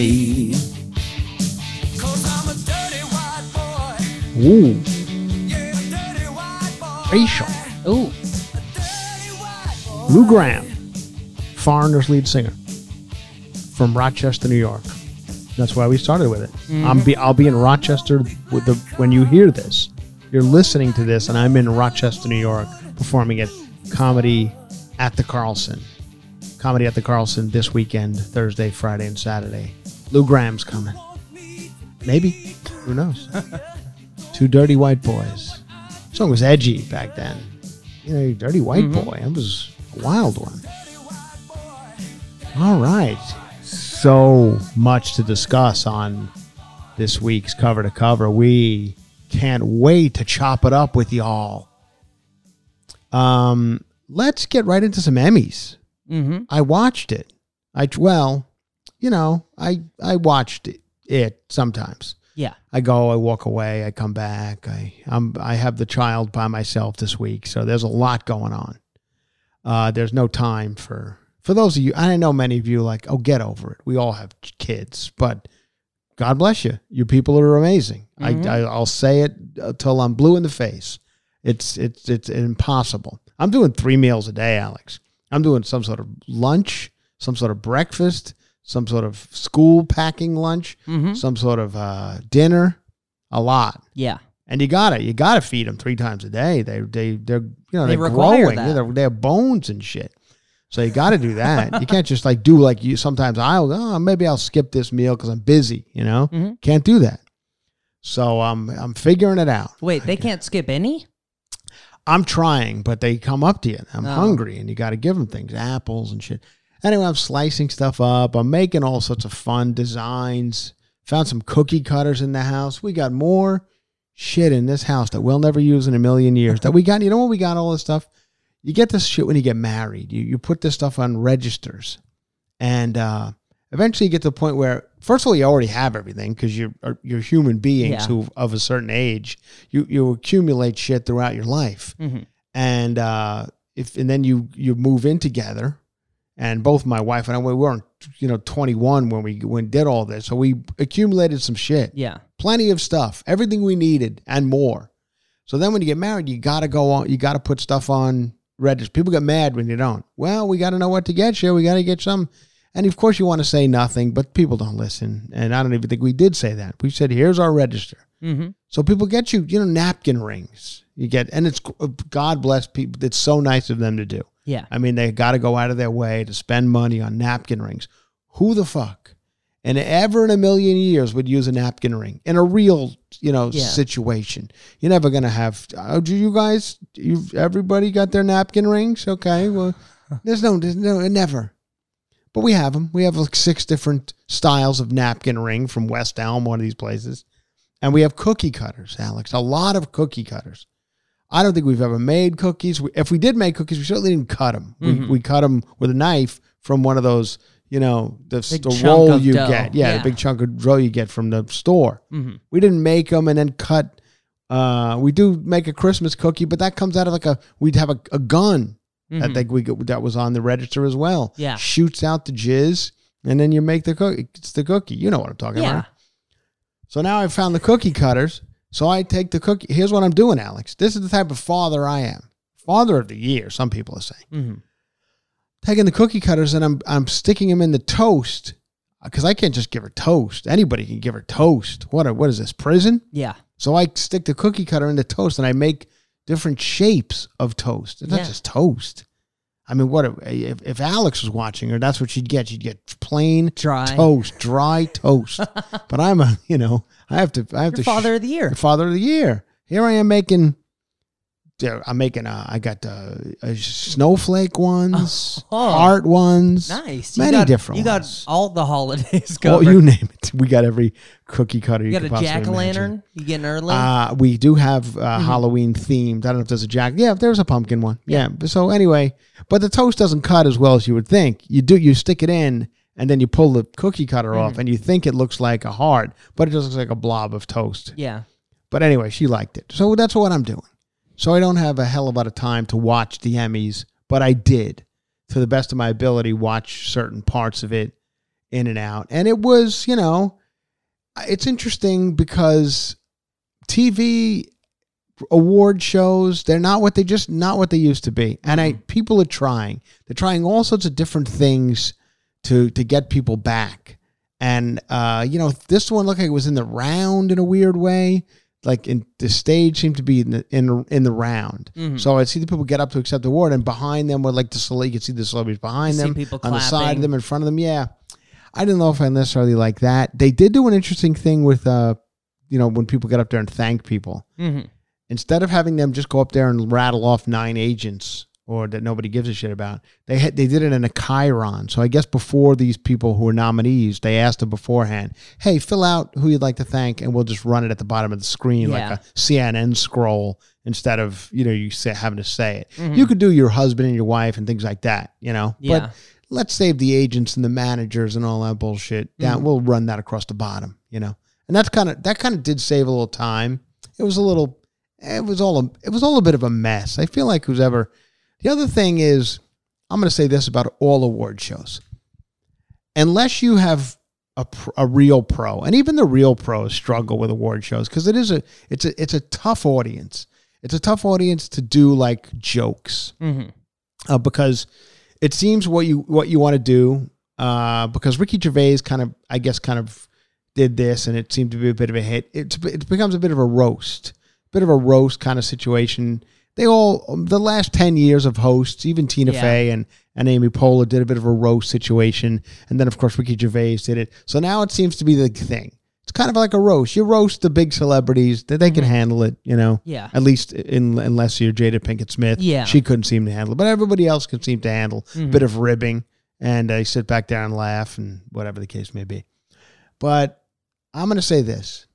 Loving me? Cause I'm a dirty white boy. Ooh, Yeah, a dirty white boy. racial. Ooh. Dirty white boy. Lou Gramm, Foreigner's lead singer from Rochester, New York. That's why we started with it. I'm mm-hmm. be, I'll be in Rochester with the when you hear this. You're listening to this, and I'm in Rochester, New York, performing at Comedy at the Carlson. Comedy at the Carlson this weekend, Thursday, Friday, and Saturday. Lou Gramm's coming. Maybe. Who knows? Two dirty white boys. song was edgy back then. You know, dirty white boy. It was a wild one. All right. So much to discuss on this week's cover to cover. We can't wait to chop it up with y'all. Um, let's get right into some Emmys. Mm-hmm. I watched it. I well, you know, I I watched it, it sometimes. Yeah. I go, I walk away, I come back. I I'm I have the child by myself this week, so there's a lot going on. Uh, there's no time for for those of you. I know many of you like, oh, get over it. We all have kids, but God bless you. You people are amazing. I, I I'll say it until I'm blue in the face. It's it's it's impossible. I'm doing three meals a day, Alex. I'm doing some sort of lunch, some sort of breakfast, some sort of school packing lunch, Mm-hmm. some sort of uh, dinner, a lot. Yeah. And you gotta you gotta feed them three times a day. They they they're you know They are growing. They're, they have bones and shit. So you got to do that. you can't just like do like you. Sometimes I'll oh maybe I'll skip this meal because I'm busy. You know, Mhm. can't do that. So I'm I'm figuring it out. Wait, they can't skip any? I'm trying, but they come up to you. I'm Oh. hungry, and you got to give them things, apples and shit. Anyway, I'm slicing stuff up. I'm making all sorts of fun designs. Found some cookie cutters in the house. We got more shit in this house that we'll never use in a million years. that we got. You know when we got all this stuff? You get this shit when you get married. You you put this stuff on registers, and uh, eventually you get to the point where, first of all, you already have everything because you're you're human beings Yeah. who of a certain age. You you accumulate shit throughout your life Mhm. and uh, if and then you you move in together, and both my wife and I we weren't you know 21 when we when did all this, so we accumulated some shit, Yeah. plenty of stuff, everything we needed and more. So then when you get married, you got to go on, you got to put stuff on register. People get mad when you don't. Well, we got to know what to get you. We got to get some. And of course, you want to say nothing, but people don't listen. And I don't even think we did say that. We said, here's our register. Mm-hmm. So people get you, you know, napkin rings. You get, and it's God bless people. It's so nice of them to do. Yeah. I mean, they got to go out of their way to spend money on napkin rings. Who the fuck, and ever in a million years would use a napkin ring in a real, you know, Yeah. situation? You're never gonna have. Oh, do you guys? You everybody got their napkin rings? Okay, well, there's no, there's no, never. But we have them. We have like six different styles of napkin ring from West Elm, one of these places, and we have cookie cutters, Alex. A lot of cookie cutters. I don't think we've ever made cookies. We- If we did make cookies, we certainly didn't cut them. We, we cut them with a knife from one of those, you know, the, the roll you dough. get. Yeah, Yeah. the big chunk of dough you get from the store. Mm-hmm. We didn't make them and then cut. Uh, we do make a Christmas cookie, but that comes out of like a. We'd have a, a gun. I think we got, that was on the register as well. Mm-hmm. Yeah. shoots out the jizz, and then you make the cookie. It's the cookie. You know what I'm talking Yeah. about. So now I've found the cookie cutters. So I take the cookie. Here's what I'm doing, Alex. This is the type of father I am. Father of the year, some people are saying. Mm-hmm. Taking the cookie cutters and I'm I'm sticking them in the toast because I can't just give her toast. Anybody can give her toast. What a, what is this prison? Yeah. So I stick the cookie cutter in the toast and I make different shapes of toast. It's not just toast. I mean, what if, if Alex was watching her? That's what she'd get. She'd get plain Dry. toast, dry toast. but I'm a, you know, I have to, I have Your to. father sh- of the year. the father of the year. Here I am making. Yeah, I'm making. Uh, I got uh, uh, snowflake ones, Oh. heart ones, Nice. many you got, different. You got all the holidays Oh, covered. you name it. We got every cookie cutter you, You got a jack o' lantern. You getting early? Uh, we do have uh, Mm-hmm. Halloween themed. I don't know if there's a jack. Yeah, there's a pumpkin one. Yeah. So anyway, but the toast doesn't cut as well as you would think. You do. You stick it in, and then you pull the cookie cutter off, Mm-hmm. and you think it looks like a heart, but it just looks like a blob of toast. yeah. But anyway, she liked it. So that's what I'm doing. So I don't have a hell of a lot of time to watch the Emmys, but I did, to the best of my ability, watch certain parts of it in and out. And it was, you know, it's interesting because TV award shows, they're not what they just not what they used to be. And I people are trying. They're trying all sorts of different things to to get people back. And uh, you know, this one looked like it was in the round in a weird way. Like in the stage seemed to be in the in, in the round. Mm-hmm. So I'd see the people get up to accept the award, and behind them were like the cele- you could see the celebrities behind See them, on the side of them, in front of them. Yeah, I didn't know if I necessarily like that. They did do an interesting thing with, uh, you know, when people get up there and thank people Mm-hmm. instead of having them just go up there and rattle off nine agents or that nobody gives a shit about, they had they did it in a Chiron. So I guess before these people who were nominees, they asked them beforehand, "Hey, fill out who you'd like to thank, and we'll just run it at the bottom of the screen Yeah. like a CNN scroll instead of you know you say, having to say it. Mm-hmm. You could do your husband and your wife and things like that, you know. Yeah. But let's save the agents and the managers and all that bullshit down. Mm-hmm. We'll run that across the bottom, you know. And that's kind of that kind of did save a little time. It was a little it was all a, it was all a bit of a mess. I feel like who's ever the other thing is I'm going to say this about all award shows. Unless you have a, a real pro, and even the real pros struggle with award shows because it is a it's a it's a tough audience. It's a tough audience to do like jokes Mm-hmm. uh, because it seems what you what you want to do. Uh, because Ricky Gervais kind of, I guess, kind of did this, and it seemed to be a bit of a hit. It it becomes a bit of a roast, bit of a roast kind of situation. They all the last ten years of hosts, even Tina Yeah. Fey and and Amy Poehler did a bit of a roast situation, and then of course Ricky Gervais did it. So now it seems to be the thing. It's kind of like a roast. You roast the big celebrities that they can handle it, you know. Mm-hmm. Yeah. At least in, unless you're Jada Pinkett Smith. Yeah. She couldn't seem to handle it, but everybody else can seem to handle a Mm-hmm. bit of ribbing and uh, sit back down and laugh and whatever the case may be. But I'm going to say this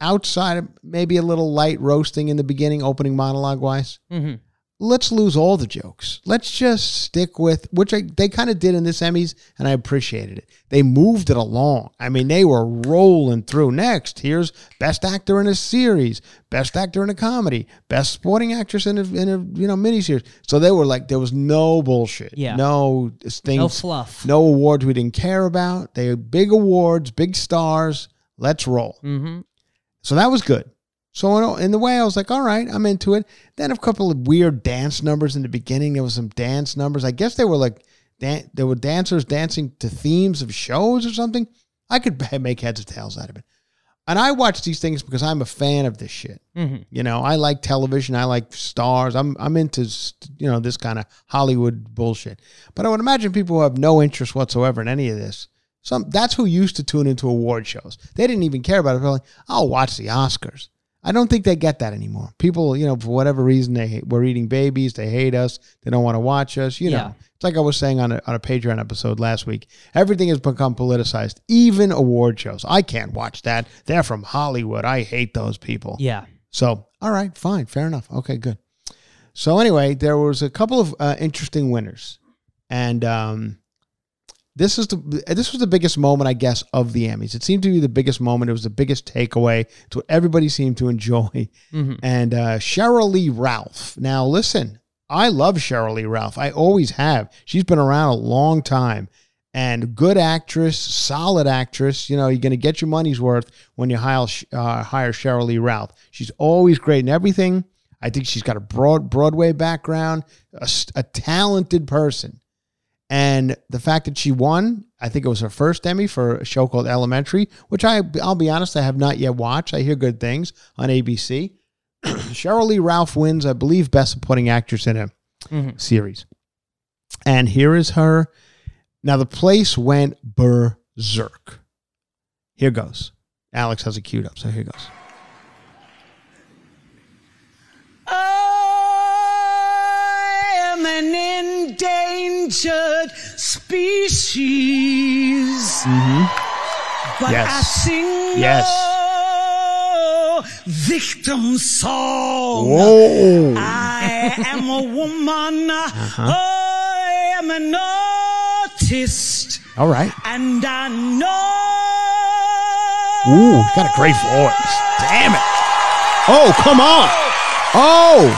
outside of maybe a little light roasting in the beginning, opening monologue wise, Mm-hmm. let's lose all the jokes. Let's just stick with which I, they kind of did in this Emmys, and I appreciated it. They moved it along. I mean, they were rolling through. Next, here's best actor in a series, best actor in a comedy, best supporting actress in a in a you know miniseries. So they were like, there was no bullshit, Yeah. no things, No fluff. no awards we didn't care about. They had big awards, big stars. Let's roll. Mm-hmm. So that was good. So in, the way I was like, all right, I'm into it. Then a couple of weird dance numbers in the beginning. There was some dance numbers. I guess they were like dan- there were dancers dancing to themes of shows or something. I could make heads or tails out of it. And I watch these things because I'm a fan of this shit. Mhm. You know, I like television. I like stars. I'm I'm into you know this kind of Hollywood bullshit. But I would imagine people who have no interest whatsoever in any of this. Some that's who used to tune into award shows. They didn't even care about it. They're like, I'll watch the Oscars. I don't think they get that anymore. People, you know, for whatever reason, they hate, we're eating babies. They hate us. They don't want to watch us. You know, Yeah. it's like I was saying on a, on a Patreon episode last week. Everything has become politicized, even award shows. I can't watch that. They're from Hollywood. I hate those people. Yeah. So, all right, fine, fair enough. Okay, good. So anyway, there was a couple of uh, interesting winners, and um, this is the this was the biggest moment, I guess, of the Emmys. It seemed to be the biggest moment. It was the biggest takeaway. It's what everybody seemed to enjoy. Mhm. And uh, Sheryl Lee Ralph. Now, listen, I love Sheryl Lee Ralph. I always have. She's been around a long time. And good actress, solid actress. You know, you're going to get your money's worth when you hire, uh, hire Sheryl Lee Ralph. She's always great in everything. I think she's got a broad Broadway background, A talented person. And the fact that she won, I think it was her first Emmy for a show called Elementary, which I, I'll be honest, I have not yet watched. I hear good things on ABC. Sheryl Lee Ralph wins, I believe, Best Supporting Actress in a Mhm. series. And here is her. Now, the place went berserk. Here goes. Alex has it queued up, so here goes. I am an endangered species. Mm-hmm. But Yes. I sing Yes. no victim song. Whoa. I am a woman. Uh-huh. I am an artist. All right. And I know. Ooh, got a great voice. Damn it. Oh, come on. Oh,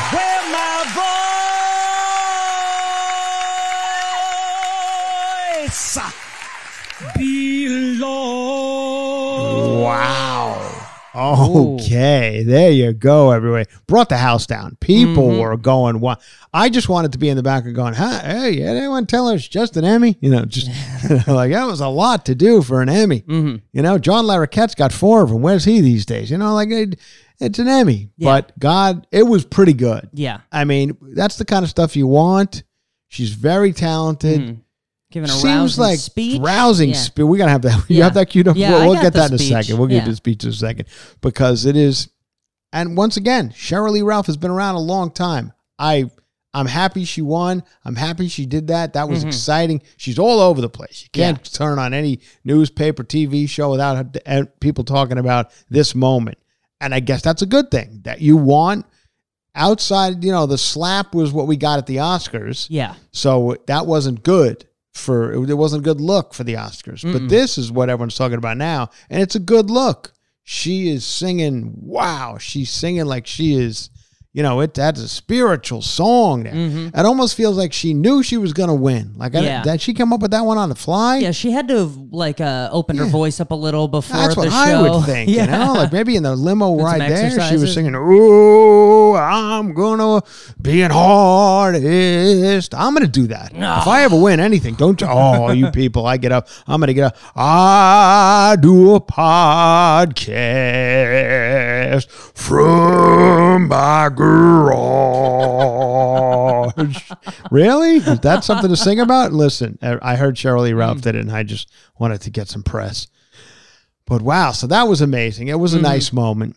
Okay, there you go, everybody. Brought the house down. People were going, "What?" I just wanted to be in the back and going, Hey, anyone tell her it's just an Emmy?" You know, just like that was a lot to do for an Emmy. Mhm. You know, John Larroquette's got four of them. Where's he these days? You know, like it, it's an Emmy. Yeah. But God, it was pretty good. Yeah. I mean, that's the kind of stuff you want. She's very talented. Mhm. Giving a Seems rousing like speech. rousing Yeah. speech. We gotta have that. You Yeah. have that queued up. Yeah, we'll we'll get that in a second. We'll get the speech in a second because it is. And once again, Sheryl Lee Ralph has been around a long time. I I'm happy she won. I'm happy she did that. That was Mm-hmm. exciting. She's all over the place. You can't turn on any newspaper, TV show without people talking about this moment. And I guess that's a good thing that you want. Outside, you know, the slap was what we got at the Oscars. Yeah. So that wasn't good for it wasn't a good look for the Oscars. But this is what everyone's talking about now, and it's a good look. She is singing. Wow, she's singing like she is. You know, it that's a spiritual song. There. It almost feels like she knew she was going to win. Like, I, Yeah. did she come up with that one on the fly? Yeah, she had to have like uh, opened her voice up a little before That's what show. I would think. Yeah. You know, like maybe in the limo ride there, she was exercises. singing, "Ooh, I'm gonna be an artist." I'm gonna do that. If I ever win anything, don't you? Oh, you people! I get up. I'm gonna get up. I do a podcast from my garage. really? Is that something to sing about? Listen, I heard Sheryl Lee Ralph did it, and I just wanted to get some press. But wow, so that was amazing. It was a nice moment.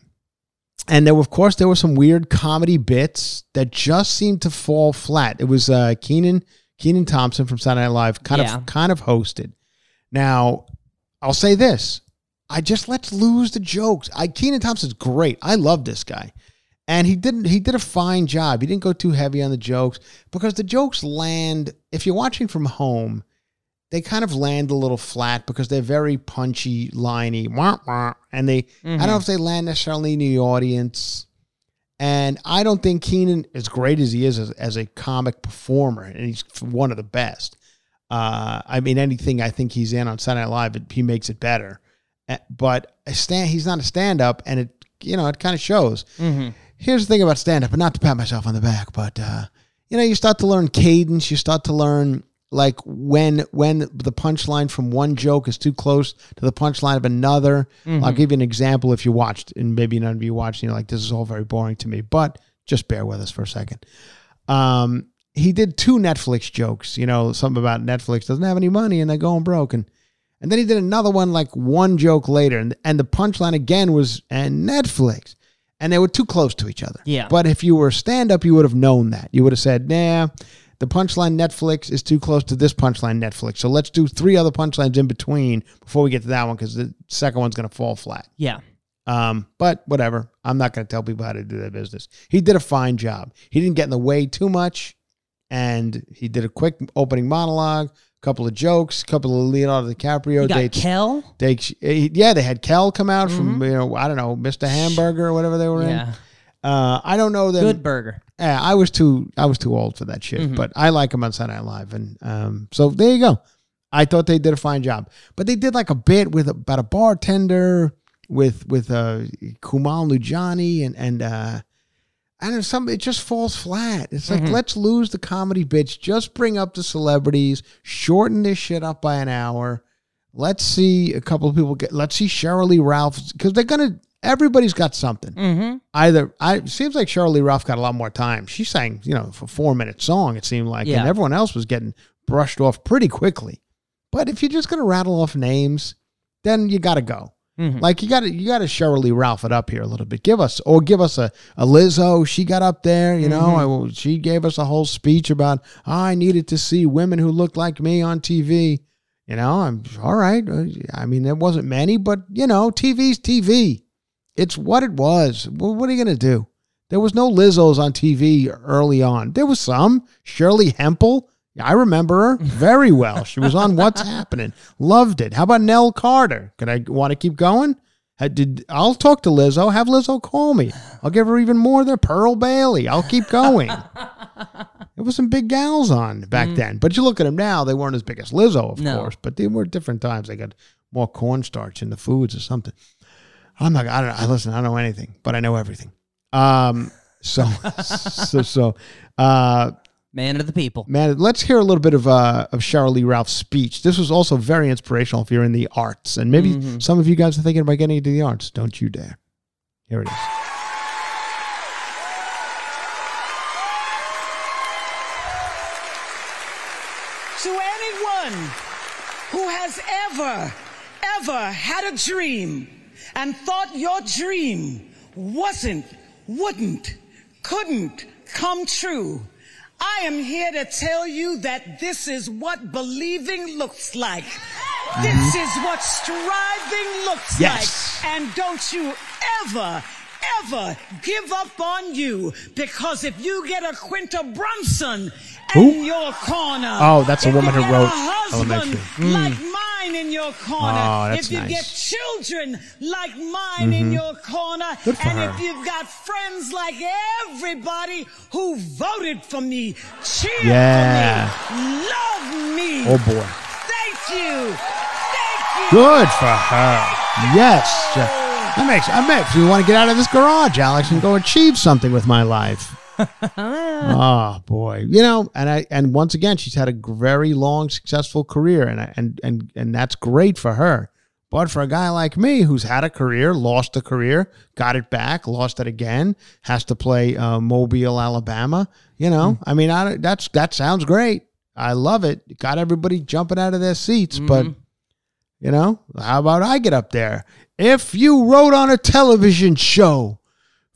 And there, of course, there were some weird comedy bits that just seemed to fall flat. It was uh, Kenan Kenan Thompson from Saturday Night Live, kind Yeah. of kind of hosted. Now, I'll say this: I just let's lose the jokes. I Kenan Thompson's great. I love this guy, and he didn't. He did a fine job. He didn't go too heavy on the jokes because the jokes land. If you're watching from home, they kind of land a little flat because they're very punchy, liney, wah, wah, and they. I don't know if they land necessarily in the audience. And I don't think Kenan, as great as he is as, as a comic performer, and he's one of the best. Uh, I mean, anything I think he's in on Saturday Night Live, it, he makes it better. Uh, But a stand, he's not a stand-up, and it you know, it kind of shows. Mm-hmm. Here's the thing about stand up, and not to pat myself on the back, but uh, you know, you start to learn cadence. You start to learn like when when the punchline from one joke is too close to the punchline of another. I'll give you an example if you watched, and maybe none of you watched. And you're like, this is all very boring to me, but just bear with us for a second. Um, he did two Netflix jokes. You know, something about Netflix doesn't have any money and they're going broke, and and then he did another one like one joke later, and and the punchline again was and Netflix, and they were too close to each other. Yeah. But if you were stand up, you would have known that. You would have said, nah. The punchline Netflix is too close to this punchline Netflix. So let's do three other punchlines in between before we get to that one because the second one's going to fall flat. Yeah. Um, but whatever. I'm not going to tell people how to do their business. He did a fine job. He didn't get in the way too much, and he did a quick opening monologue, couple of jokes, a couple of Leonardo DiCaprio You got dates. Kel. dates- eh, yeah, they had Kel come out from you know I don't know Mr. Hamburger or whatever they were in. Uh, I don't know them. Good burger. Yeah, I was too I was too old for that shit, Mhm. but I like him on Saturday Night Live, and um, so there you go. I thought they did a fine job, but they did like a bit with about a bartender with with uh, Kumail Nanjiani and and uh, I don't know some. It just falls flat. It's like let's lose the comedy bits, just bring up the celebrities, shorten this shit up by an hour. Let's see a couple of people get. Let's see Lee Ralph because they're gonna. Everybody's got something Mm-hmm. either I seems like Charlie Ralph got a lot more time. She sang, you know, for four minute song, it seemed like, Yeah. and everyone else was getting brushed off pretty quickly. But if you're just gonna rattle off names, then you gotta go. Mhm. Like you gotta you gotta Shirley Ralph it up here a little bit. Give us or give us a, a Lizzo. She got up there, you know, I- she gave us a whole speech about I needed to see women who looked like me on TV. You know, I'm all right. Uh, I mean, there wasn't many, but you know, TV's TV. It's what it was. Well, what are you going to do? There was no Lizzos on TV early on. There was some. Shirley Hemphill. I remember her very well. She was on What's Happening. Loved it. How about Nell Carter? Could I want to keep going? Had- Did I'll talk to Lizzo. Have Lizzo call me. I'll give her even more than Pearl Bailey. I'll keep going. There was some big gals on back then, but you look at them now; they weren't as big as Lizzo, of No. course. But they were different times. They got more cornstarch in the foods or something. I'm not. I don't. I listen. I don't know anything, but I know everything. Um. So. so. So. Uh. Man of the people. Man, let's hear a little bit of uh of Sheryl Lee Ralph's speech. This was also very inspirational if you're in the arts, and maybe Mhm. some of you guys are thinking about getting into the arts. Don't you dare! Here it is. To anyone who has ever, ever had a dream and thought your dream wasn't, wouldn't, couldn't come true, I am here to tell you that this is what believing looks like. This mm-hmm. is what striving looks Yes. like. And don't you ever, ever give up on you because if you get a Quinta Brunson Who? in your corner. Oh, that's a woman who wrote Elementary. like mine in your corner. Oh, that's if you nice. get children like mine in your corner. Mm-hmm. And her. if you've got friends like everybody who voted for me, cheer Yeah. for me, love me. Oh boy. Thank you. Thank you. Good for her. Yes. That makes that makes me want to get out of this garage, Alex, and go achieve something with my life. Oh boy, you know, and I and once again, she's had a very long, successful career, and I, and and and that's great for her. But for a guy like me, who's had a career, lost a career, got it back, lost it again, has to play uh, Mobile, Alabama. You know, mm. I mean, I, that's that sounds great. I love it. Got everybody jumping out of their seats, but mm-hmm. you know, how about I get up there? If you wrote on a television show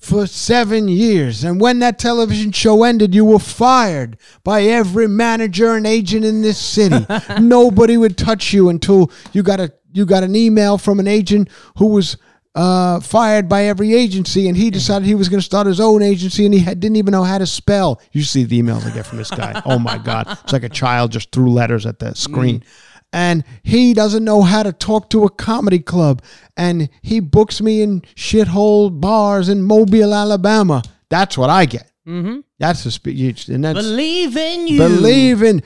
for seven years, and when that television show ended, you were fired by every manager and agent in this city, nobody would touch you until you got a you got an email from an agent who was uh, fired by every agency, and he decided he was going to start his own agency, and he had, didn't even know how to spell. You see the emails I get from this guy. Oh my god, it's like a child just threw letters at the screen and he doesn't know how to talk to a comedy club and he books me in shithole bars in Mobile, Alabama. That's what I get. Mm-hmm. That's the speech, and that's Believe in you. believe in.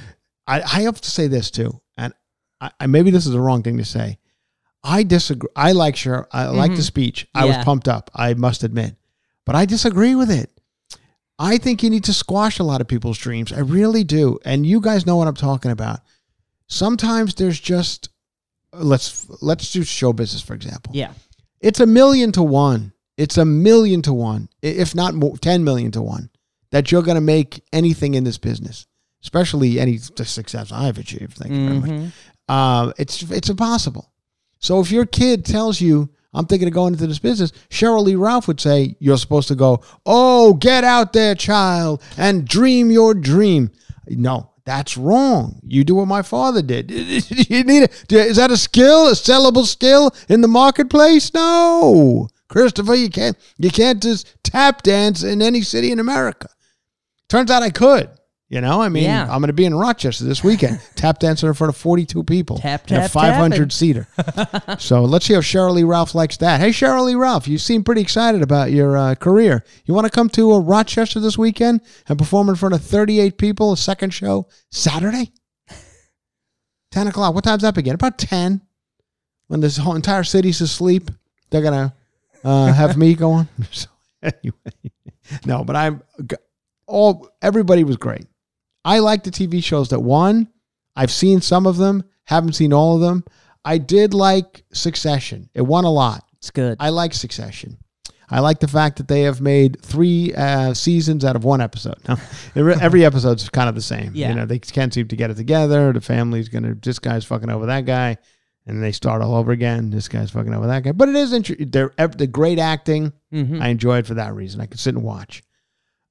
I, I have to say this too, and I, I maybe this is the wrong thing to say. I disagree. I like Sheryl. I like the speech. I was pumped up. I must admit, but I disagree with it. I think you need to squash a lot of people's dreams. I really do. And you guys know what I'm talking about. Sometimes there's just let's let's do show business for example. Yeah. It's a million to one. It's a million to one, if not more, 10 million to one, that you're going to make anything in this business, especially any success I've achieved. Thank you very much. Uh, it's, it's impossible. So if your kid tells you, I'm thinking of going into this business, Sheryl Lee Ralph would say, You're supposed to go, Oh, get out there, child, and dream your dream. No, that's wrong. You do what my father did. you need a, is that a skill, a sellable skill in the marketplace? No. Christopher, you can't you can't just tap dance in any city in America. Turns out I could. You know, I mean, Yeah. I'm going to be in Rochester this weekend, tap dancing in front of 42 people Tap, in a tap, 500 seater. so let's see how Sheryl Lee Ralph likes that. Hey, Sheryl Lee Ralph, you seem pretty excited about your uh, career. You want to come to uh, Rochester this weekend and perform in front of 38 people, a second show Saturday? 10 o'clock. What time's that begin? About 10. When this whole entire city's asleep, they're going to uh, have me go on. So, anyway, no, but I'm all, everybody was great. I like the TV shows that won. I've seen some of them, haven't seen all of them. I did like Succession. It won a lot. It's good. I like Succession. I like the fact that they have made three uh, seasons out of one episode. No, every- episode's kind of the same. Yeah. You know, they can't seem to get it together. The family's gonna. This guy's fucking over that guy, and they start all over again. This guy's fucking over that guy. But it is interesting. They're ev- the great acting. Mhm. I enjoy it for that reason. I could sit and watch.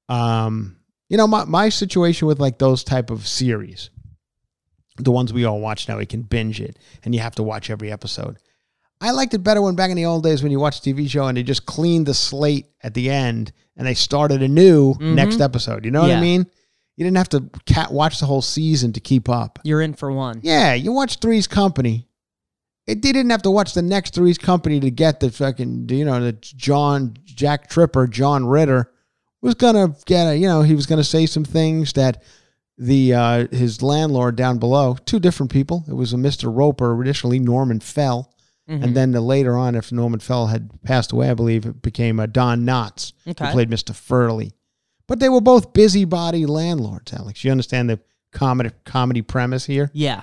Um, you know, my my situation with like those type of series, the ones we all watch now, we can binge it, and you have to watch every episode. I liked it better when back in the old days when you watched a TV show and they just cleaned the slate at the end and they started anew mm-hmm. next episode. You know what I mean? You didn't have to cat watch the whole season to keep up. You're in for one. Yeah, you watch Three's Company. It they didn't have to watch the next Three's Company to get the fucking you know the John Jack Tripper John Ritter was gonna get a you know he was gonna say some things that the uh, his landlord down below two different people. It was a Mister Roper initially Norman Fell. And then the, later on if Norman Fell had passed away I believe it became a Don Knotts Okay. who played Mister Furley. But they were both busybody landlords Alex. You understand the comedy comedy premise here? Yeah.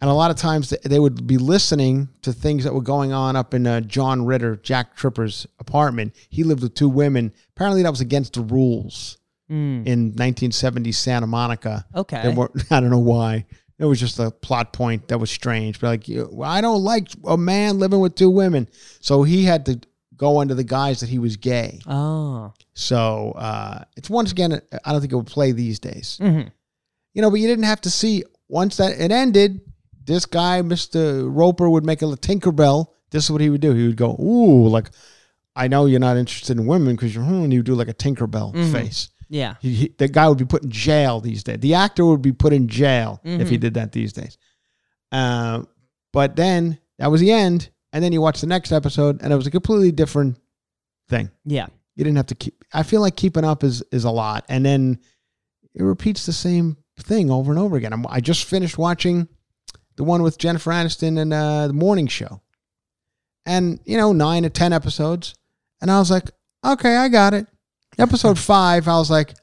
And a lot of times they would be listening to things that were going on up in uh, John Ritter, Jack Tripper's apartment. He lived with two women. Apparently, that was against the rules in 1970 Santa Monica. Okay. Weren't- I don't know why. It was just a plot point that was strange. But like, well, I don't like a man living with two women. So he had to go under the guise that he was gay. Oh. So uh, it's once again, I don't think it would play these days. Mhm. You know, but you didn't have to see once that it ended. This guy, Mister Roper, would make a little Tinkerbell. This is what he would do. He would go, "Ooh, like I know you're not interested in women because you're," hmm, and he would do like a Tinkerbell face. Yeah. He, he, the guy would be put in jail these days. The actor would be put in jail if he did that these days. Uh, but then that was the end, and then you watch the next episode, and it was a completely different thing. Yeah. You didn't have to keep. I feel like keeping up is is a lot, and then it repeats the same thing over and over again. I'm, I just finished watching the one with Jennifer Aniston and uh, the morning show, and you know nine or ten episodes, and I was like, okay, I got it. Episode five, I was like,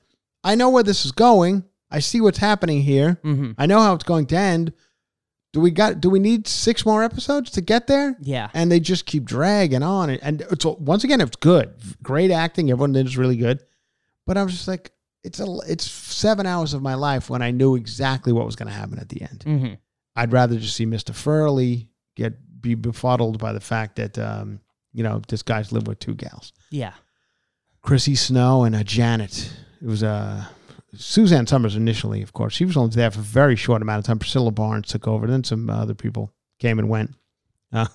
I know where this is going. I see what's happening here. Mhm. I know how it's going to end. Do we got? Do we need six more episodes to get there? Yeah. and they just keep dragging on. And it's once again, it's good, great acting. Everyone did is really good, but I was just like, it's a, it's seven hours of my life when I knew exactly what was going to happen at the end. Mm-hmm. I'd rather just see Mister Furley get be befuddled by the fact that um, you know this guy's lived with two gals, Yeah. Chrissy Snow and uh, Janet. It was uh, Suzanne Somers initially, of course. She was only there for a very short amount of time. Priscilla Barnes took over. Then some other people came and went. Uh,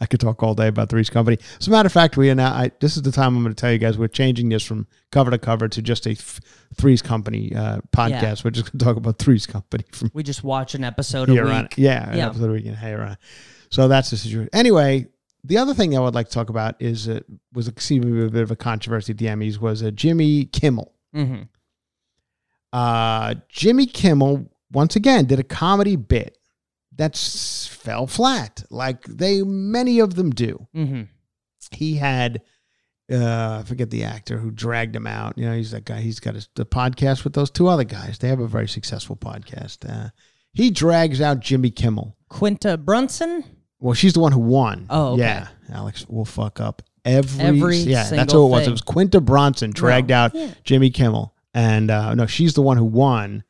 I could talk all day about Three's Company. As a matter of fact, we are now. I, this is the time I'm going to tell you guys we're changing this from cover to cover to just a th- Three's Company uh, podcast. Yeah. We're just going to talk about Three's Company from We just watch an episode a on. week. Yeah, an Yeah. episode a week and here on. So that's the situation. Anyway, the other thing I would like to talk about is uh, was a, seemed to be a bit of a controversy at the Emmys was uh, Jimmy Kimmel. Mm-hmm. Uh, Jimmy Kimmel once again did a comedy bit that's fell flat, like they many of them do. Mm-hmm. He had, uh, I forget the actor who dragged him out. You know, he's that guy. He's got a, the podcast with those two other guys. They have a very successful podcast. Uh, he drags out Jimmy Kimmel. Quinta Brunson. Well, she's the one who won. Oh, okay. yeah. Alex will fuck up every. Every yeah, that's who it was. thing. It was Quinta Brunson dragged out Jimmy Kimmel, and uh, no, she's the one who won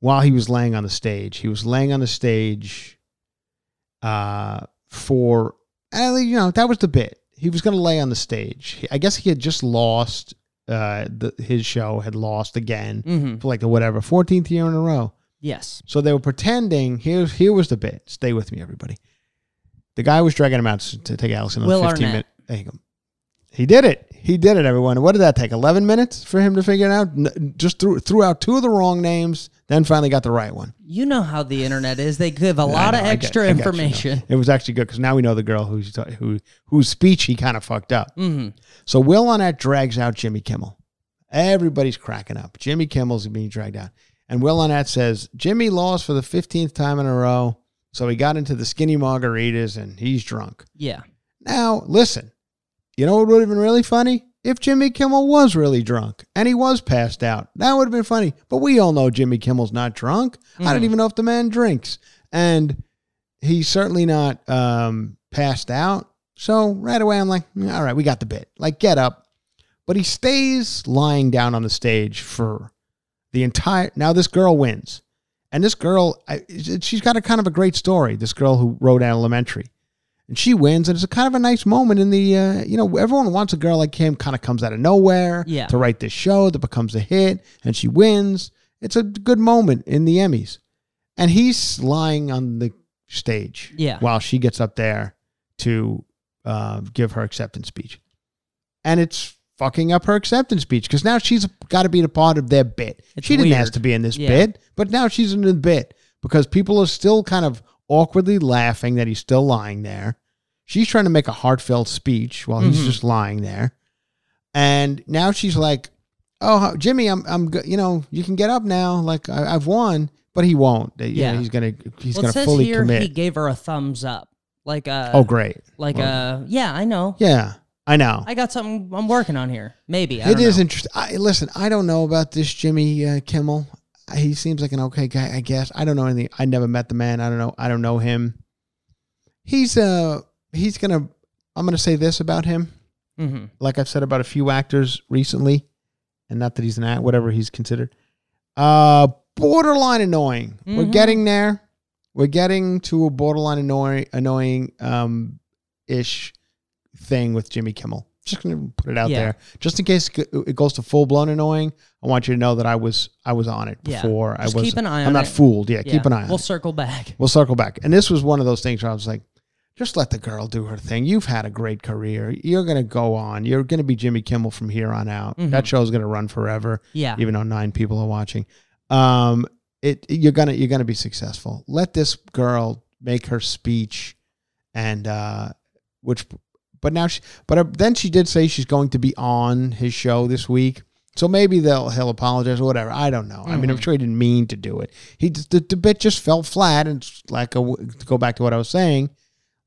while he was laying on the stage. He was laying on the stage, uh, for and, you know that was the bit. He was going to lay on the stage. I guess he had just lost. Uh, the, his show had lost again Mm-hmm. for like the whatever fourteenth year in a row. Yes. So they were pretending. Here's here was the bit. Stay with me, everybody. The guy was dragging him out to take Allison on Will 15 Arnett. minutes. There. He did it. He did it, everyone. What did that take? 11 minutes for him to figure it out? Just threw, threw out two of the wrong names, then finally got the right one. You know how the internet is. They give a lot know, of I get- extra I got you, no. information. It was actually good because now we know the girl who's, who, whose speech he kind of fucked up. Mm-hmm. So Will Arnett drags out Jimmy Kimmel. Everybody's cracking up. Jimmy Kimmel's being dragged out. And Will Arnett says, Jimmy lost for the 15th time in a row. So he got into the skinny margaritas and he's drunk. Yeah. Now, listen, you know what would have been really funny? If Jimmy Kimmel was really drunk and he was passed out. That would have been funny. But we all know Jimmy Kimmel's not drunk. I don't Mhm. even know if the man drinks. And he's certainly not um, passed out. So right away, I'm like, "Mm, all right, we got the bit. Like, get up. But he stays lying down on the stage for the entire. Now, this girl wins. And this girl, I, she's got a kind of a great story. This girl who wrote elementary, and she wins, and it's a kind of a nice moment in the. Uh, you know, everyone wants a girl like him, kind of comes out of nowhere Yeah. to write this show that becomes a hit, and she wins. It's a good moment in the Emmys, and he's lying on the stage, Yeah. while she gets up there to uh, give her acceptance speech, and it's fucking up her acceptance speech because now she's got to be a part of their bit. It's she didn't weird. ask to be in this Yeah. bit, but now she's in the bit because people are still kind of awkwardly laughing that he's still lying there. She's trying to make a heartfelt speech while he's Mhm. just lying there, and now she's like, "Oh, Jimmy, I'm, I'm, you know, you can get up now. Like I, I've won." But he won't. You know, Yeah. he's gonna, he's well, gonna fully here commit. he gave her a thumbs up. Like a oh, great. like Well, a yeah, I know. Yeah, I know. I got something I'm working on here. Maybe. I It is know. interesting. I, listen, I don't know about this Jimmy uh, Kimmel. He seems like an okay guy, I guess. I don't know anything. I never met the man. I don't know. I don't know him. He's uh he's gonna. I'm gonna say this about him, Mm-hmm. like I've said about a few actors recently, and not that he's an act, whatever he's considered. Uh, borderline annoying. We're Mhm. getting there. We're getting to a borderline annoying, annoying um ish thing with Jimmy Kimmel. Just gonna put it out Yeah. there, just in case it goes to full blown annoying. I want you to know that I was I was on it Yeah. before. Just I was. keep an eye I'm not it. fooled. Yeah, keep an eye on We'll it. circle back. We'll circle back. And this was one of those things where I was like, just let the girl do her thing. You've had a great career. You're going to go on. You're going to be Jimmy Kimmel from here on out. Mhm. That show's going to run forever, Yeah. even though nine people are watching. Um, it you're gonna you're gonna be successful. Let this girl make her speech, and uh, which, but now she, but uh, then she did say she's going to be on his show this week. So maybe they'll he'll apologize or whatever. I don't know. I mean, I'm Mhm. sure he didn't mean to do it. He just- the, the bit just fell flat, and like a, to go back to what I was saying.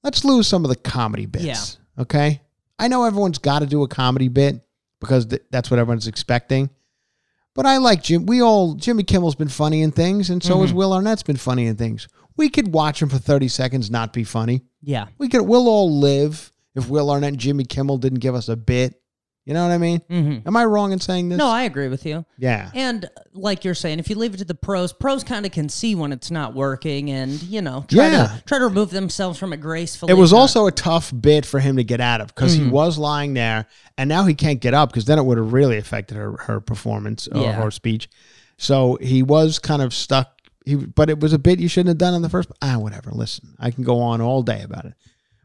Let's lose some of the comedy bits. Yeah. Okay. I know everyone's got to do a comedy bit because th- that's what everyone's expecting. But I like Jim. We all Jimmy Kimmel's been funny in things, and so has Mhm. Will Arnett's been funny in things. We could watch him for thirty seconds, not be funny. Yeah. We could. We'll all live if Will Arnett and Jimmy Kimmel didn't give us a bit. You know what I mean? Mm-hmm. Am I wrong in saying this? No, I agree with you. yeah. And like you're saying, if you leave it to the pros, pros kind of can see when it's not working, and you know, try Yeah. to try to remove themselves from it gracefully. It was also a tough bit for him to get out of because he Mhm. was lying there, and now he can't get up because then it would have really affected her her performance or Yeah. her speech. So he was kind of stuck. He, but it was a bit you shouldn't have done in the first. Ah, whatever. Listen, I can go on all day about it.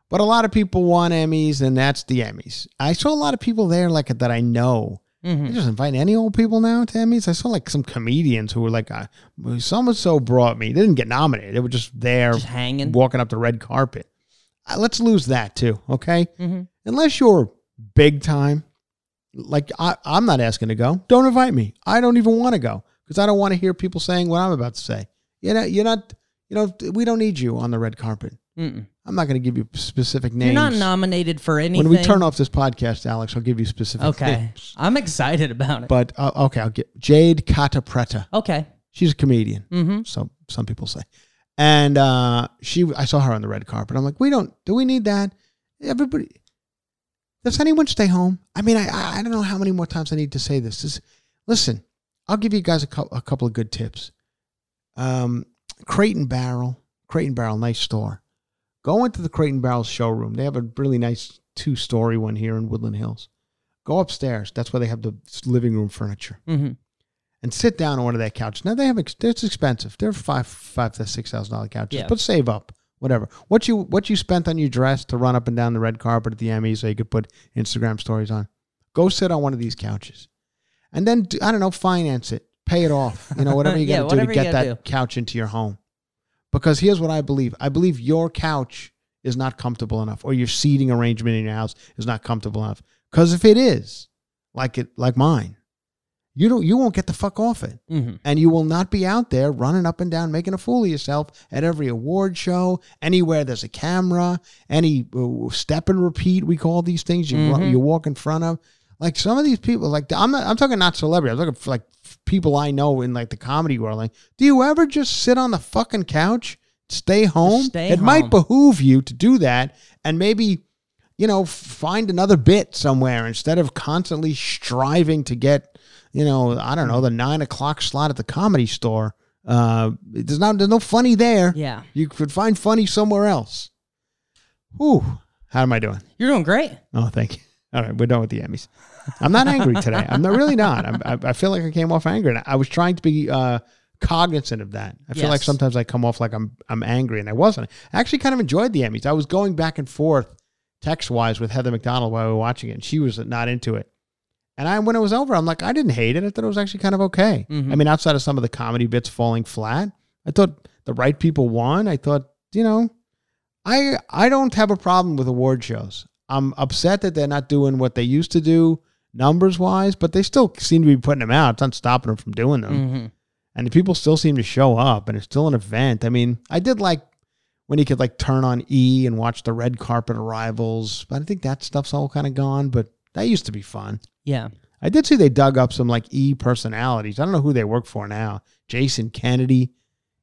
But a lot of people want Emmys, and that's the Emmys. I saw a lot of people there like that I know. Mhm. They just invite any old people now to Emmys. I saw like some comedians who were like, uh, "Someone so brought me." They didn't get nominated. They were just there, just hanging. walking up the red carpet. Uh, let's lose that too, okay? hmm Unless you're big time, like I, I'm not asking to go. Don't invite me. I don't even want to go because I don't want to hear people saying what I'm about to say. You know, you're not you know, we don't need you on the red carpet. Mm-mm. I'm not going to give you specific names. You're not nominated for anything. when we turn off this podcast, Alex, I'll give you specific Okay. names. I'm excited about it. But uh, okay, I'll get Jade Catta-Preta. okay. She's a comedian. Mm-hmm. So some people say. And uh, she, I saw her on the red carpet. I'm like, we don't. Do we need that? Everybody. Does anyone stay home? I mean, I I don't know how many more times I need to say this. this listen, I'll give you guys a, cou- a couple of good tips. Um, Crate and Barrel, Crate and Barrel, nice store. Go into the Crate and Barrel showroom. They have a really nice two story one here in Woodland Hills. Go upstairs. That's where they have the living room furniture Mm-hmm. and sit down on one of their couches. Now they have ex- it's expensive. They're five five to six thousand dollar couches, Yeah. but save up whatever. What you what you spent on your dress to run up and down the red carpet at the Emmys, so you could put Instagram stories on. Go sit on one of these couches, and then do, I don't know, finance it, pay it off. You know, whatever you got to do to get that do. couch into your home. Because here's what I believe: I believe your couch is not comfortable enough, or your seating arrangement in your house is not comfortable enough. Because if it is, like it like mine, you don't you won't get the fuck off it Mm-hmm. and you will not be out there running up and down making a fool of yourself at every award show anywhere there's a camera any uh, step and repeat we call these things you, ru- Mhm. you walk in front of like some of these people like i'm not i'm talking not celebrity i'm talking like people i know in like the comedy world like do you ever just sit on the fucking couch stay home stay it might behoove you to do that and maybe you know find another bit somewhere instead of constantly striving to get you know, I don't know, the nine o'clock slot at the comedy store. Uh, there's not, there's no funny there. Yeah. You could find funny somewhere else. Whew. How am I doing? You're doing great. Oh, thank you. All right, we're done with the Emmys. I'm not angry today. I'm not really not. I'm, I, I feel like I came off angry. And I was trying to be uh, cognizant of that. I feel like sometimes I come off like I'm I'm angry, and I wasn't. I actually kind of enjoyed the Emmys. I was going back and forth text wise with Heather McDonald while we were watching it, and she was not into it. And I, when it was over, I'm like, I didn't hate it. I thought it was actually kind of okay. Mhm. I mean, outside of some of the comedy bits falling flat, I thought the right people won. I thought, you know, I I don't have a problem with award shows. I'm upset that they're not doing what they used to do numbers wise, but they still seem to be putting them out. It's not stopping them from doing them. Mm-hmm. And the people still seem to show up and it's still an event. I mean, I did like when you could like turn on E and watch the red carpet arrivals, but I think that stuff's all kind of gone, but that used to be fun. Yeah. I did see they dug up some like E personalities. I don't know who they work for now. Jason Kennedy.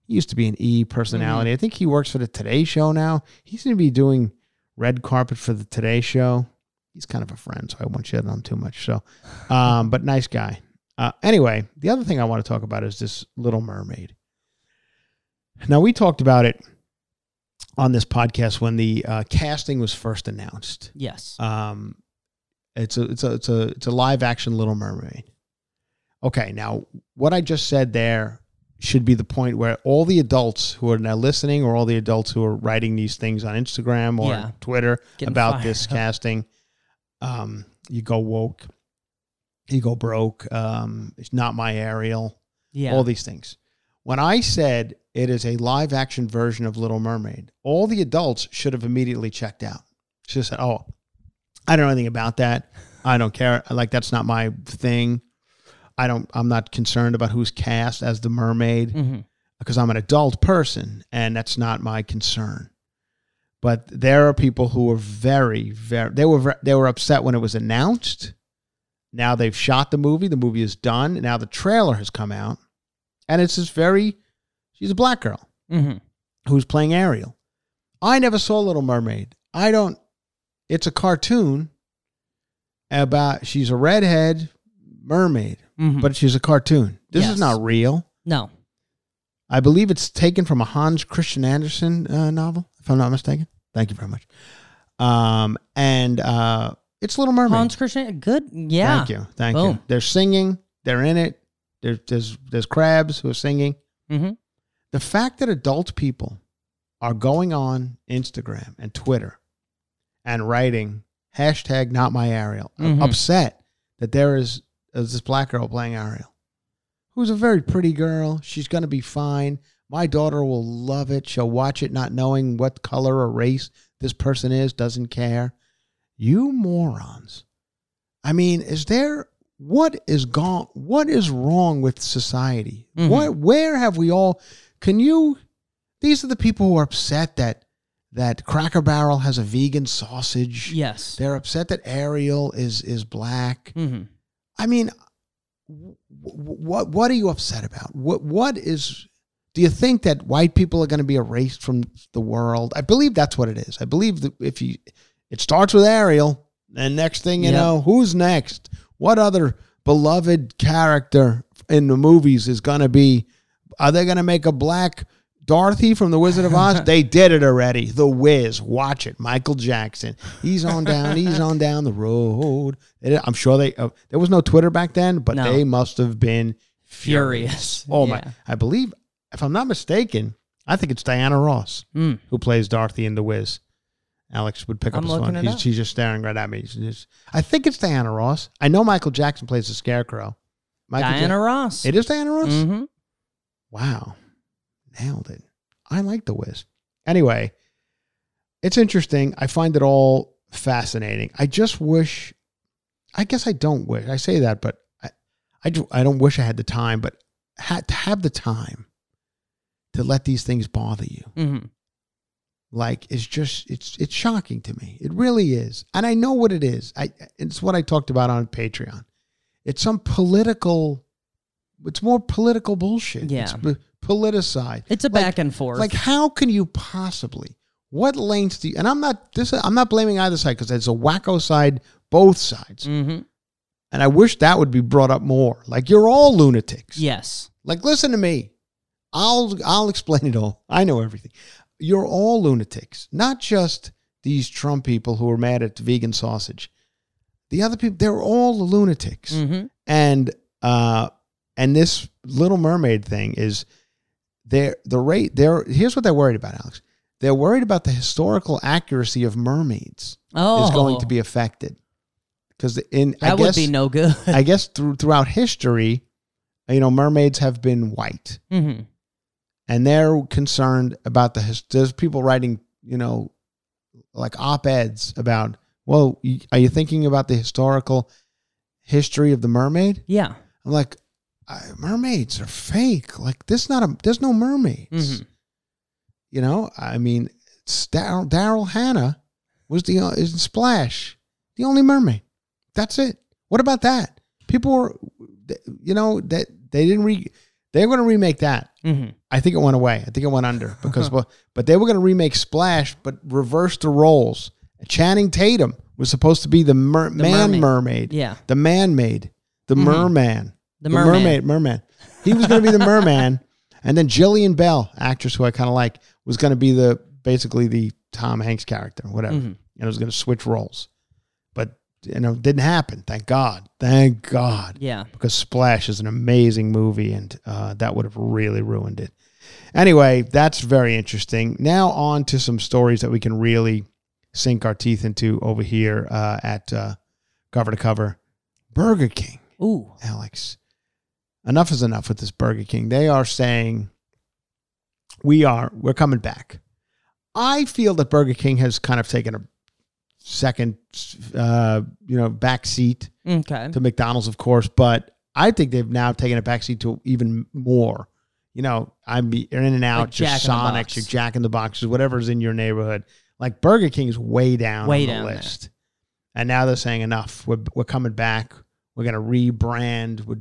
He used to be an E personality. I think he works for the Today Show now. He seems to be doing red carpet for the Today Show. He's kind of a friend, so I won't shit on him too much. So, um, but nice guy. Uh, anyway, the other thing I want to talk about is this Little Mermaid. Now we talked about it on this podcast when the uh, casting was first announced. Yes. Um, it's a it's a it's a it's a live action Little Mermaid. Okay, now what I just said there should be the point where all the adults who are now listening, or all the adults who are writing these things on Instagram or Yeah. Twitter Getting about fired this casting, um, you go woke, you go broke. Um, it's not my Ariel yeah. all these things. When I said it is a live action version of Little Mermaid, all the adults should have immediately checked out. Have said, "Oh, I don't know anything about that. I don't care. Like that's not my thing. I don't. I'm not concerned about who's cast as the mermaid hmm because I'm an adult person and that's not my concern. But there are people who were very, very. They were they were upset when it was announced. Now they've shot the movie. The movie is done. Now the trailer has come out, and it's this very. She's a black girl hmm who's playing Ariel. I never saw Little Mermaid. I don't. It's a cartoon about she's a redhead mermaid, hmm but she's a cartoon. This Yes. is not real. no. I believe it's taken from a Hans Christian Andersen uh, novel, if I'm not mistaken. Thank you very much. Um, and uh, it's Little Mermaid. Hans Christian. Good. Yeah. Thank you, thank you. They're singing. They're in it. There's there's there's crabs who are singing. hmm The fact that adult people are going on Instagram and Twitter and writing hashtag Not My Ariel, Mhm. upset that there is, is this black girl playing Ariel, who's a very pretty girl. She's going to be fine. My daughter will love it. She'll watch it not knowing what color or race this person is, doesn't care. You morons. I mean, is there what is gone what is wrong with society? Mhm. What where have we all can you these are the people who are upset that that Cracker Barrel has a vegan sausage. Yes. They're upset that Ariel is is black. hmm I mean, wh- wh- what what are you upset about? What what is? Do you think that white people are going to be erased from the world? I believe that's what it is. I believe that if you, it starts with Ariel, and next thing you Yep. know, who's next? What other beloved character in the movies is going to be? Are they going to make a black Dorothy from The Wizard of Oz? they did it already. The Wiz, watch it. Michael Jackson. He's on down. he's on down the road. It- I'm sure they. Uh, there was no Twitter back then, but No. they must have been Furious. Oh my! I believe, if I'm not mistaken, I think it's Diana Ross Mm. who plays Dorothy in The Wiz. Alex would pick up I'm his looking phone. it He's, up. she's just staring right at me. She's just- I think it's Diana Ross. I know Michael Jackson plays the Scarecrow. Michael Diana Ja- Ross. It is Diana Ross. hmm Wow, nailed it. I like The Wiz. Anyway, it's interesting. I find it all fascinating. I just wish. I guess I don't wish. I say that, but I, I, I don't wish I had the time. But had to have the time to let these things bother you. hmm like it's just it's it's shocking to me it really is and i know what it is i it's what i talked about on patreon it's some political it's more political bullshit Yeah. it's politicized It's a Like- back and forth. like how can you possibly what lengths do you and i'm not this i'm not blaming either side because it's a wacko side both sides hmm and i wish that would be brought up more like you're all lunatics Yes. like, listen to me. I'll I'll explain it all. I know everything. You're all lunatics, not just these Trump people who are mad at vegan sausage. The other people, they're all lunatics. hmm And uh and this Little Mermaid thing is they're the rate they're here's what they're worried about, Alex. They're worried about the historical accuracy of mermaids Oh, is going to be affected. Because in That I would guess be no good. I guess through throughout history, you know, mermaids have been white, hmm and they're concerned about the. There's people writing, you know, like op eds about. Well, are you thinking about the historical history of the mermaid? Yeah. I'm like, I, mermaids are fake. Like, there's not a. There's no mermaids. Mhm. You know, I mean, Daryl Daryl Hannah was the is in Splash, the only mermaid. That's it. What about that? People were, you know, that they didn't re. They're going to remake that. hmm I think it went away. I think it went under because, well, but they were going to remake Splash, but reverse the roles. Channing Tatum was supposed to be the, mer- man mermaid. mermaid, Yeah. the man maid, the Mhm. merman, The merman. mermaid, merman. He was going to be the merman, and then Jillian Bell, actress who I kind of like, was going to be the basically the Tom Hanks character, whatever, Mhm. and it was going to switch roles, but you know, it didn't happen. Thank God. Thank God Yeah. because Splash is an amazing movie, and uh, that would have really ruined it. Anyway, that's very interesting. Now on to some stories that we can really sink our teeth into over here uh, at uh, cover to cover. Burger King, Ooh. Alex. Enough is enough with this Burger King. They are saying we are we're coming back. I feel that Burger King has kind of taken a second, uh, you know, back seat Okay. to McDonald's, of course, but I think they've now taken a backseat to even more. You know, I'm In-N-Out, Like just Jack Sonics, your Jack in the Boxes, whatever's in your neighborhood. Like Burger King is way down Way on the down there. list. And now they're saying enough. We're, we're coming back. We're going to rebrand. We're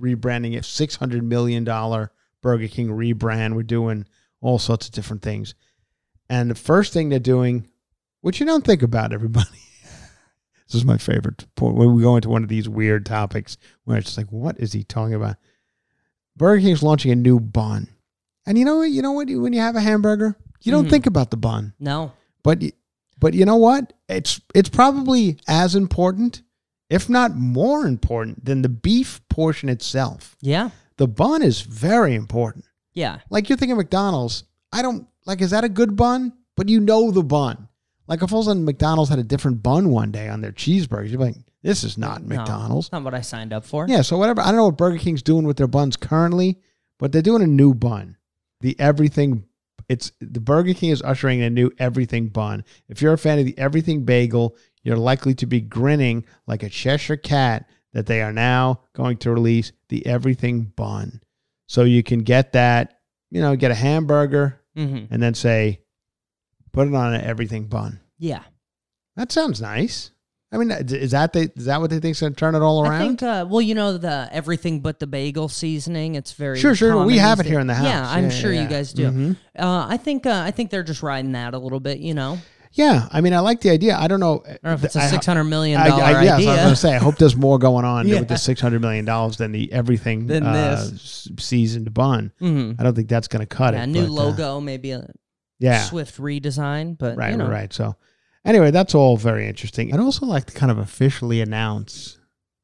rebranding it. $600 million Burger King rebrand. We're doing all sorts of different things. And the first thing they're doing, which you don't think about, everybody, this is my favorite point when we go into one of these weird topics where it's like, what is he talking about? Burger King's launching a new bun, and you know what? You know what? When you have a hamburger, you don't Mhm. think about the bun, No. but but you know what? It's it's probably as important, if not more important, than the beef portion itself. Yeah. The bun is very important. Yeah. Like you're thinking McDonald's. I don't like. Is that a good bun? But you know the bun. Like if all of a sudden McDonald's had a different bun one day on their cheeseburgers, you're like, this is not No, McDonald's. Not what I signed up for. Yeah, so whatever. I don't know what Burger King's doing with their buns currently, but they're doing a new bun. The everything it's the Burger King is ushering a new everything bun. If you're a fan of the everything bagel, you're likely to be grinning like a Cheshire cat that they are now going to release the everything bun. So you can get that, you know, get a hamburger, Mm-hmm. and then say, put it on an everything bun. Yeah. That sounds nice. I mean, is that they, is that what they think is going to turn it all I around? think, uh, well, you know, the everything but the bagel seasoning. It's very Sure, sure. We have it here in the house. Yeah, I'm Yeah, sure yeah, you guys do. Mhm. Uh, I think uh, I think they're just riding that a little bit. You know, yeah, I mean, I like the idea. I don't know. I if it's a six hundred million dollar I, yes, idea. I was going to say. I hope there's more going on Yeah. with the six hundred million dollars than the everything Than uh, this. seasoned bun. Mhm. I don't think that's going to cut Yeah, it. new but, uh, logo, maybe a yeah, Swift redesign, but right, you know, right, right. So, anyway, that's all very interesting. I'd also like to kind of officially announce.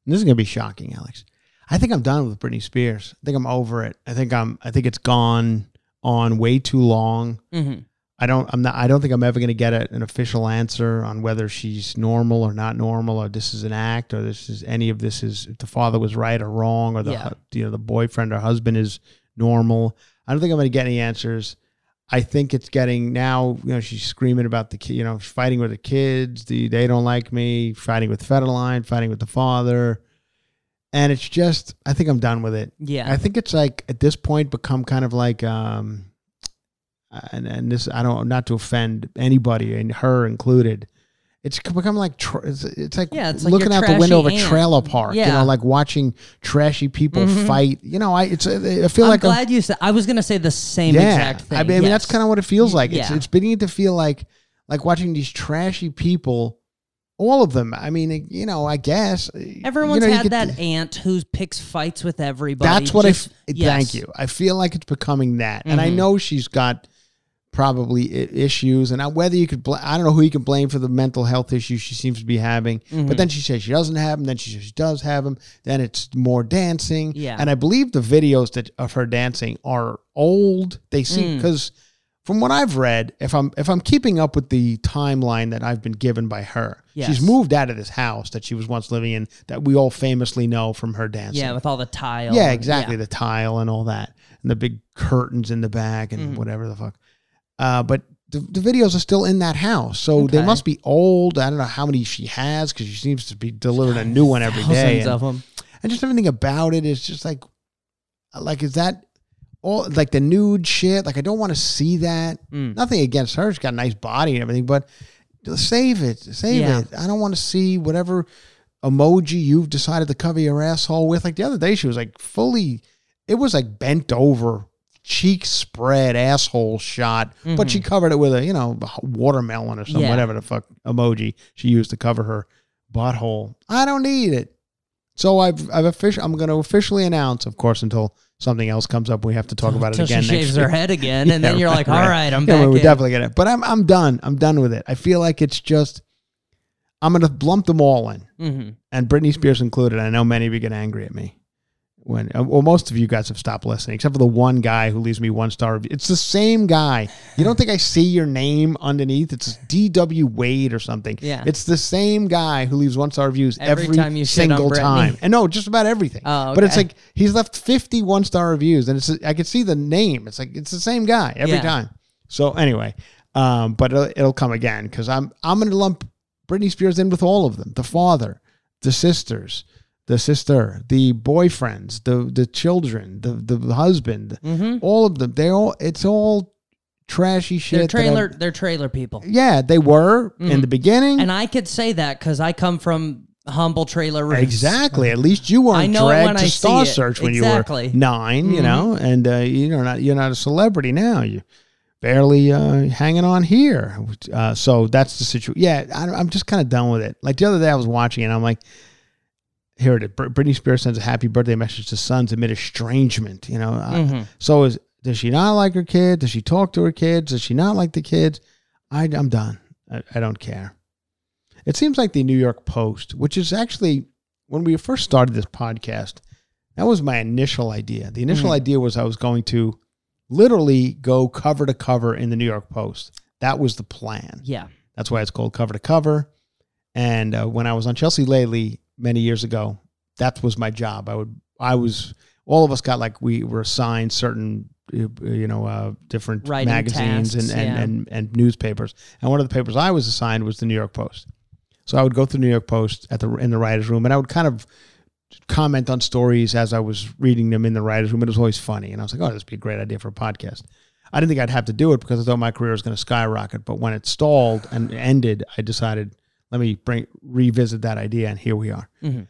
This is going to be shocking, Alex. I think I'm done with Britney Spears. I think I'm over it. I think I'm. I think it's gone on way too long. Mhm. I don't. I'm not. I don't think I'm ever going to get a, an official answer on whether she's normal or not normal, or this is an act, or this is any of this is if the father was right or wrong, or the Yeah. you know the boyfriend or husband is normal. I don't think I'm going to get any answers. I think it's getting now. You know, she's screaming about the kid. You know, fighting with the kids. The they don't like me. Fighting with Federline. Fighting with the father. And it's just. I think I'm done with it. Yeah, I think it's like at this point become kind of like um and and this I don't not to offend anybody and her included. It's become like it's, it's like Yeah, it's like looking out the window of a trailer park. You know, like watching trashy people Mhm. fight. You know, I it's I feel I'm like I'm- glad you said. I was gonna say the same yeah. exact thing. I mean, I mean, that's kind of what it feels like. It's Yeah. it's beginning to feel like like watching these trashy people. All of them. I mean, you know, I guess Everyone's you know, you had that the- aunt who picks fights with everybody. That's what Just- I. F- yes. Thank you. I feel like it's becoming that, and I Mhm. know she's got probably issues, and whether you could, bl- I don't know who you can blame for the mental health issues she seems to be having. Mm-hmm. But then she says she doesn't have them. Then she says she does have them. Then it's more dancing. Yeah. and I believe the videos that of her dancing are old. They Mm. seem because. From what I've read, if I'm if I'm keeping up with the timeline that I've been given by her, Yes. she's moved out of this house that she was once living in that we all famously know from her dancing. Yeah, with all the tile. Yeah, and- exactly. yeah. The tile and all that, and the big curtains in the back, and Mhm. whatever the fuck. Uh, but the, the videos are still in that house, so they must be old. I don't know how many she has because she seems to be delivering a new one every day. And, of them. and just everything about it is just like, like is that all like the nude shit? Like I don't want to see that. Mm. Nothing against her; she's got a nice body and everything, but save it, save Yeah. it. I don't want to see whatever emoji you've decided to cover your asshole with. Like the other day, she was like fully, it was like bent over, cheek spread, asshole shot, but she covered it with a you know watermelon or some Yeah. whatever the fuck emoji she used to cover her butthole. I don't need it. So I've I've officially I'm going to officially announce, of course, until something else comes up, we have to talk about it again. she shaves year. her head again, and then you're right, like, all right, I'm yeah, back. we're in. definitely gonna. But I'm I'm done. I'm done with it. I feel like it's just I'm gonna lump them all in, Mhm. and Britney Spears included. I know many of you get angry at me when, uh, well, most of you guys have stopped listening, except for the one guy who leaves me one star review. It's the same guy. You don't think I see your name underneath? It's D.W. Wade or something. Yeah. it's the same guy who leaves one star reviews Every every, time you single time, and no, just about everything. Oh, But it's like he's left 50 one star reviews, and it's I can see the name. It's like it's the same guy every Yeah. time. So anyway, um, but it'll, it'll come again because I'm I'm gonna lump Britney Spears in with all of them: the father, the sisters, the sister, the boyfriends, the the children, the the husband, all of them. They all it's all trashy shit. They're trailer. They're trailer people, yeah, they were in the beginning. and I could say that because I come from humble trailer roots. Exactly. At least you weren't I know dragged to I Star. Search when Exactly. you were 9 you Mhm. know, and uh, you're not you're not a celebrity now. You barely uh, hanging on here. Uh, so that's the situation. Yeah, I, I'm just kind of done with it. Like the other day, I was watching, and I'm like, here it is. Br- Britney Spears sends a happy birthday message to sons amid estrangement. You know, Uh, Mhm. so is does she not like her kid? Does she talk to her kids? Does she not like the kids? I, I'm done. I, I don't care. It seems like the New York Post, which is actually when we first started this podcast, that was my initial idea. The initial Mhm. idea was I was going to literally go cover to cover in the New York Post. That was the plan. Yeah. That's why it's called cover to cover. And uh, when I was on Chelsea Lately many years ago, that was my job. I would, I was, all of us got like we were assigned certain, you know, uh, different Writing magazines tasks, and, and, yeah. and and newspapers. And one of the papers I was assigned was the New York Post. So I would go through the New York Post at the in the writers' room, and I would kind of comment on stories as I was reading them in the writers' room. It was always funny, and I was like, "Oh, this would be a great idea for a podcast." I didn't think I'd have to do it because I thought my career was going to skyrocket. But when it stalled and ended, I decided let me bring revisit that idea, and here we are. Mhm.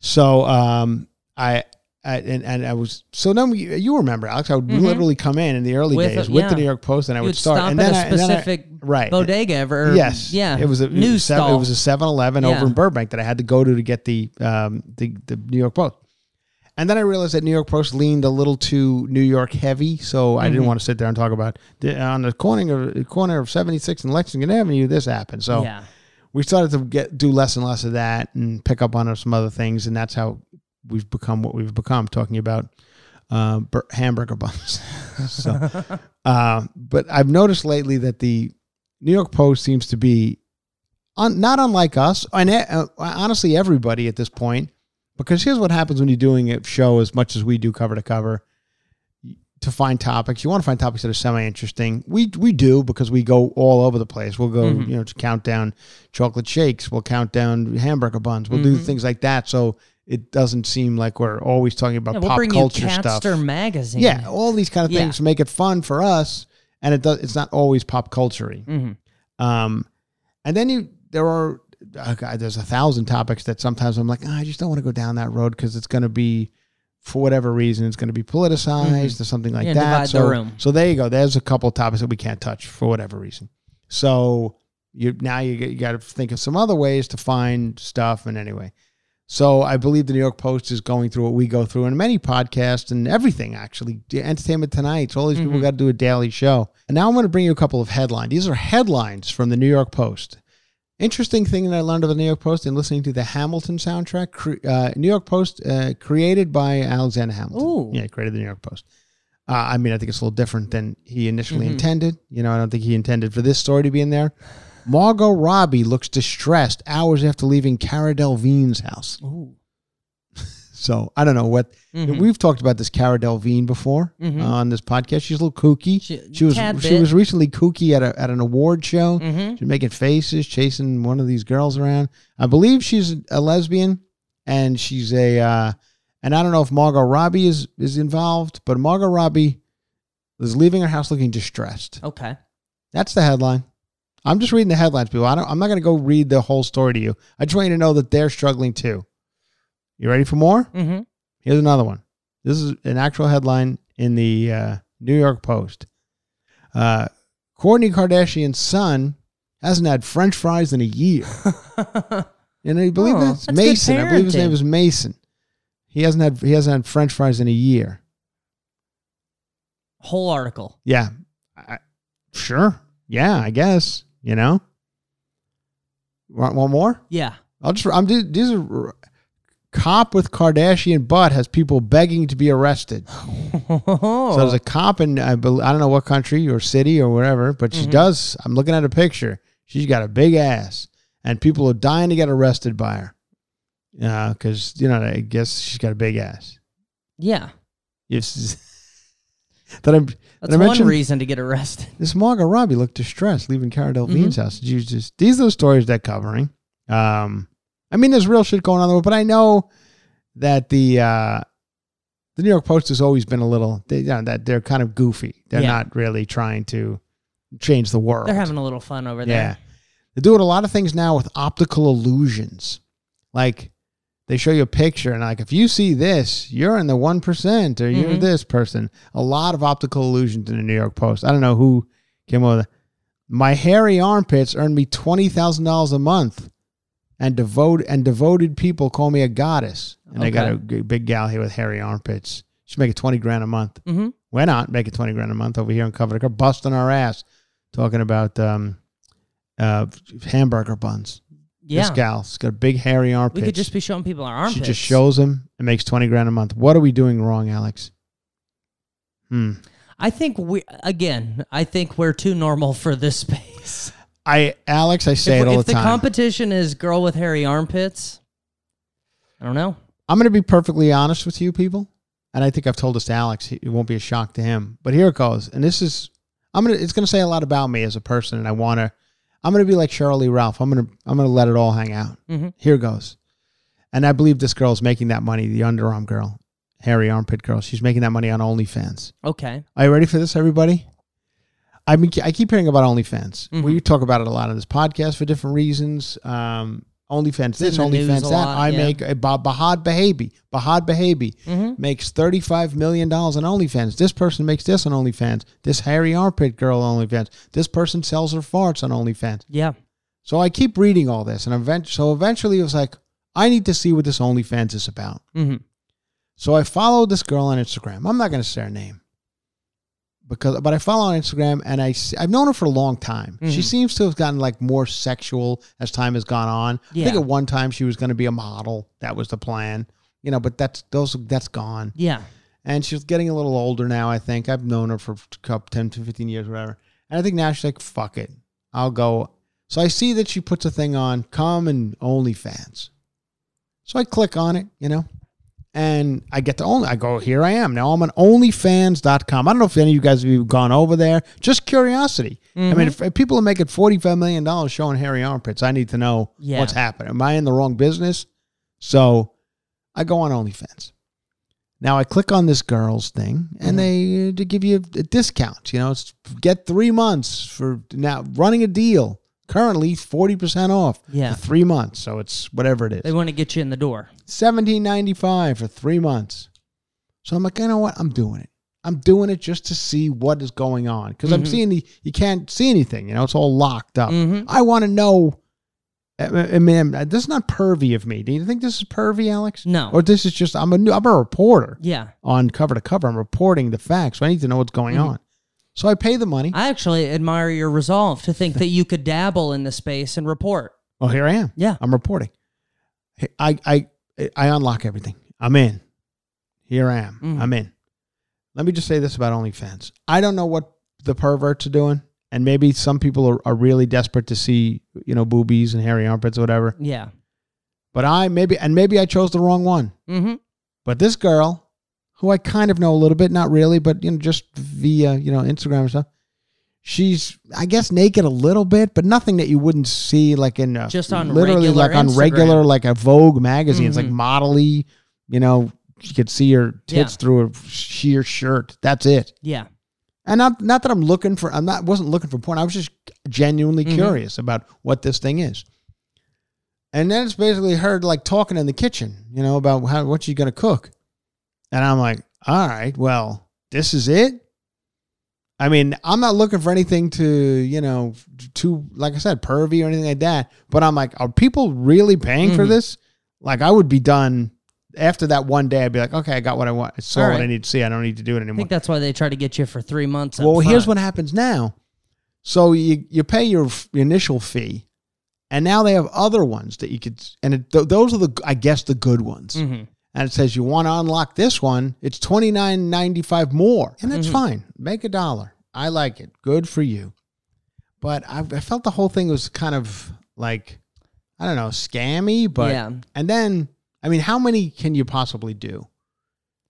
So um, I. I, and, and I was so then we, you remember Alex I would literally come in in the early Mm-hmm. With days a- with the. New York Post and I You would start and then a I- and then I- specific right bodega ever. or- yes Yeah. it was a news it was, seven, stall. it was a 7-Eleven Yeah. over in Burbank that I had to go to to get the um the, the New York Post and then I realized that New York Post leaned a little too New York heavy, so I Mm-hmm. didn't want to sit there and talk about the, on the corner of corner of 76 and Lexington Avenue. This happened, so yeah. We started to get do less and less of that and pick up on some other things, and that's how we've become what we've become, talking about uh, bur- hamburger buns. so, uh, but I've noticed lately that the New York Post seems to be un, not unlike us, and uh, honestly, everybody at this point. Because here's what happens when you're doing a show as much as we do cover to cover. To find topics, you want to find topics that are semi-interesting. We we do because we go all over the place. We'll go, you know, to count down chocolate shakes. We'll count down hamburger buns. We'll do things like that, so it doesn't seem like we're always talking about Yeah, we'll pop culture stuff. Magazine. Yeah, all these kind of Yeah. things make it fun for us, and it does. It's not always pop culture Mhm. Um, and then you there are uh, God, there's a thousand topics that sometimes I'm like, "Ah, I just don't want to go down that road because it's going to be for whatever reason it's going to be politicized mm-hmm. or something like Yeah, that. divide the so, so there you go. There's a couple of topics that we can't touch for whatever reason. So you now you, you got to think of some other ways to find stuff. And anyway, so I believe the New York Post is going through what we go through in many podcasts and everything actually. Entertainment Tonight. So all these people mm-hmm. got to do a daily show. And now I'm going to bring you a couple of headlines. These are headlines from the New York Post. Interesting thing that I learned of the New York Post in listening to the Hamilton soundtrack. Cre- uh, New York Post uh, created by Alexander Hamilton. Ooh. Yeah, created the New York Post. Uh, I mean, I think it's a little different than he initially intended. You know, I don't think he intended for this story to be in there. Margot Robbie looks distressed hours after leaving Cara Delevingne's house. Ooh. So I don't know what we've talked about this Cara Delevingne before uh, on this podcast. She's a little kooky. She- She, was she bit. was recently kooky at a at an award show. She was making faces, chasing one of these girls around. I believe she's a lesbian, and she's a uh, and I don't know if Margot Robbie is is involved, but Margot Robbie is leaving her house looking distressed. Okay. That's the headline. I'm just reading the headlines, people. I don't, I'm not going to go read the whole story to you. I just want you to know that they're struggling too. You ready for more? Mm-hmm. Here's another one. This is an actual headline in the uh, New York Post. Uh, Kourtney Kardashian's son hasn't had French fries in a year. And you believe Oh, that's good Mason. I believe his name is Mason. He hasn't had he hasn't had French fries in a year. Whole article. Yeah. I, sure. Yeah, I guess. You know. Want one more? Yeah. I'll just. I'm. These are. Cop with Kardashian butt has people begging to be arrested. So there's a cop in I, bel I don't know what country or city or wherever, but Mm-hmm. she does. I'm looking at a picture. She's got a big ass, and people are dying to get arrested by her. Yeah, because you know I guess she's got a big ass. yeah. Yes. That I'm. That's I one reason to get arrested. This Margot Robbie looked distressed leaving Cara Delevingne's house. Did you just these are the stories they're covering. Um, I mean, there's real shit going on there, but I know that the uh, the New York Post has always been a little they, you know, that they're kind of goofy. They're Yeah. not really trying to change the world. They're having a little fun over yeah. there. They're doing a lot of things now with optical illusions. Like they show you a picture and like if you see this, you're in the one percent or you're Mhm. this person. A lot of optical illusions in the New York Post. I don't know who came up with it. My hairy armpits earned me twenty thousand dollars a month. And devote and devoted people call me a goddess. And they got a big gal here with hairy armpits. She's making twenty grand a month. Mm-hmm. We're not making 20 grand a month over here in Cover to busting our ass, talking about um, uh, hamburger buns. Yeah. This gal's got a big hairy armpit. we could just be showing people our armpits. She just shows them and makes 20 grand a month. What are we doing wrong, Alex? Hmm. I think we again. I think we're too normal for this space. I, Alex, I say if it all the the time. If the competition is girl with hairy armpits, I don't know. I'm going to be perfectly honest with you, people. And I think I've told this to Alex. It won't be a shock to him. But here it goes. And this is, I'm going to, it's going to say a lot about me as a person. And I want to, I'm going to be like Sheryl Lee Ralph. I'm going to, I'm going to let it all hang out. Mhm. Here goes. And I believe this girl's making that money, the underarm girl, hairy armpit girl. She's making that money on OnlyFans. Okay. Are you ready for this, everybody? I mean, I keep hearing about OnlyFans. Mhm. We talk about it a lot on this podcast for different reasons. Um, OnlyFans this, in OnlyFans that. lot, I yeah. make uh, Bah- Bhad Bhabie. Bhad Bhabie Mhm. makes thirty-five million dollars on OnlyFans. This person makes this on OnlyFans. This hairy armpit girl on OnlyFans. This person sells her farts on OnlyFans. Yeah. So I keep reading all this, and event- so eventually it was like, I need to see what this OnlyFans is about. hmm So I followed this girl on Instagram. I'm not going to say her name because, but I follow on Instagram, and I see, I've known her for a long time. She Mhm. seems to have gotten like more sexual as time has gone on. I think at one time she was going to be a model. That was the plan, you know. But that's those that's gone, Yeah. and she's getting a little older now. I think I've known her for a couple, 10 to fifteen years, whatever. And I think now she's like, "Fuck it, I'll go." So I see that she puts a thing on, come and OnlyFans. So I click on it, you know, and I get to only. I go, here I am. Now I'm on OnlyFans.com. I don't know if any of you guys have even gone over there. Just curiosity. I mean, if, if people are making $45 million showing hairy armpits, I need to know Yeah. what's happening. Am I in the wrong business? So I go on OnlyFans. Now I click on this girl's thing, and they uh, to give you a discount. You know, it's get three months for now running a deal. Currently, forty percent off Yeah. for three months. So it's whatever it is. They want to get you in the door. Seventeen ninety five for three months. So I'm like, you know what? I'm doing it. I'm doing it just to see what is going on because I'm Mhm. seeing the you can't see anything. You know, it's all locked up. Mhm. I want to know. I I mean, this is not pervy of me. Do you think this is pervy, Alex? No. Or this is just I'm a new, I'm a reporter Yeah. on cover to cover. I'm reporting the facts. So I need to know what's going Mhm. on. So I pay the money. I actually admire your resolve to think that you could dabble in the space and report. oh, here I am. Yeah. I'm reporting. I I I unlock everything. I'm in. Here I am. Mhm. I'm in. Let me just say this about OnlyFans. I don't know what the perverts are doing, and maybe some people are, are really desperate to see you know boobies and hairy armpits or whatever. Yeah. But I maybe and maybe I chose the wrong one. Mm-hmm. But this girl, who I kind of know a little bit, not really, but you know, just via you know Instagram and stuff, she's I guess naked a little bit, but nothing that you wouldn't see like in a, Just on literally regular like on Instagram. regular like a Vogue magazine. It's like Mhm. modelly, you know, you could see her tits Yeah. through a sheer shirt. That's it. Yeah. And not not that I'm looking for I'm not wasn't looking for porn. I was just genuinely Mhm. curious about what this thing is. And then it's basically her like talking in the kitchen, you know, about how what she's gonna cook. And I'm like, all right, well, this is it. I mean, I'm not looking for anything to, you know, too like I said, pervy or anything like that. But I'm like, are people really paying for Mhm. this? Like, I would be done after that one day. I'd be like, okay, I got what I want. I saw All what I need to see. I don't need to do it anymore. I think that's why they try to get you for three months. Well, here's what happens now. So you you pay your f- initial fee, and now they have other ones that you could, and it, th- those are the I guess the good ones. Mhm. And it says you want to unlock this one, it's twenty nine ninety five more, and that's Mhm. fine. Make a dollar. I like it. Good for you. But I, I felt the whole thing was kind of like I don't know scammy, but Yeah. and then I mean, how many can you possibly do?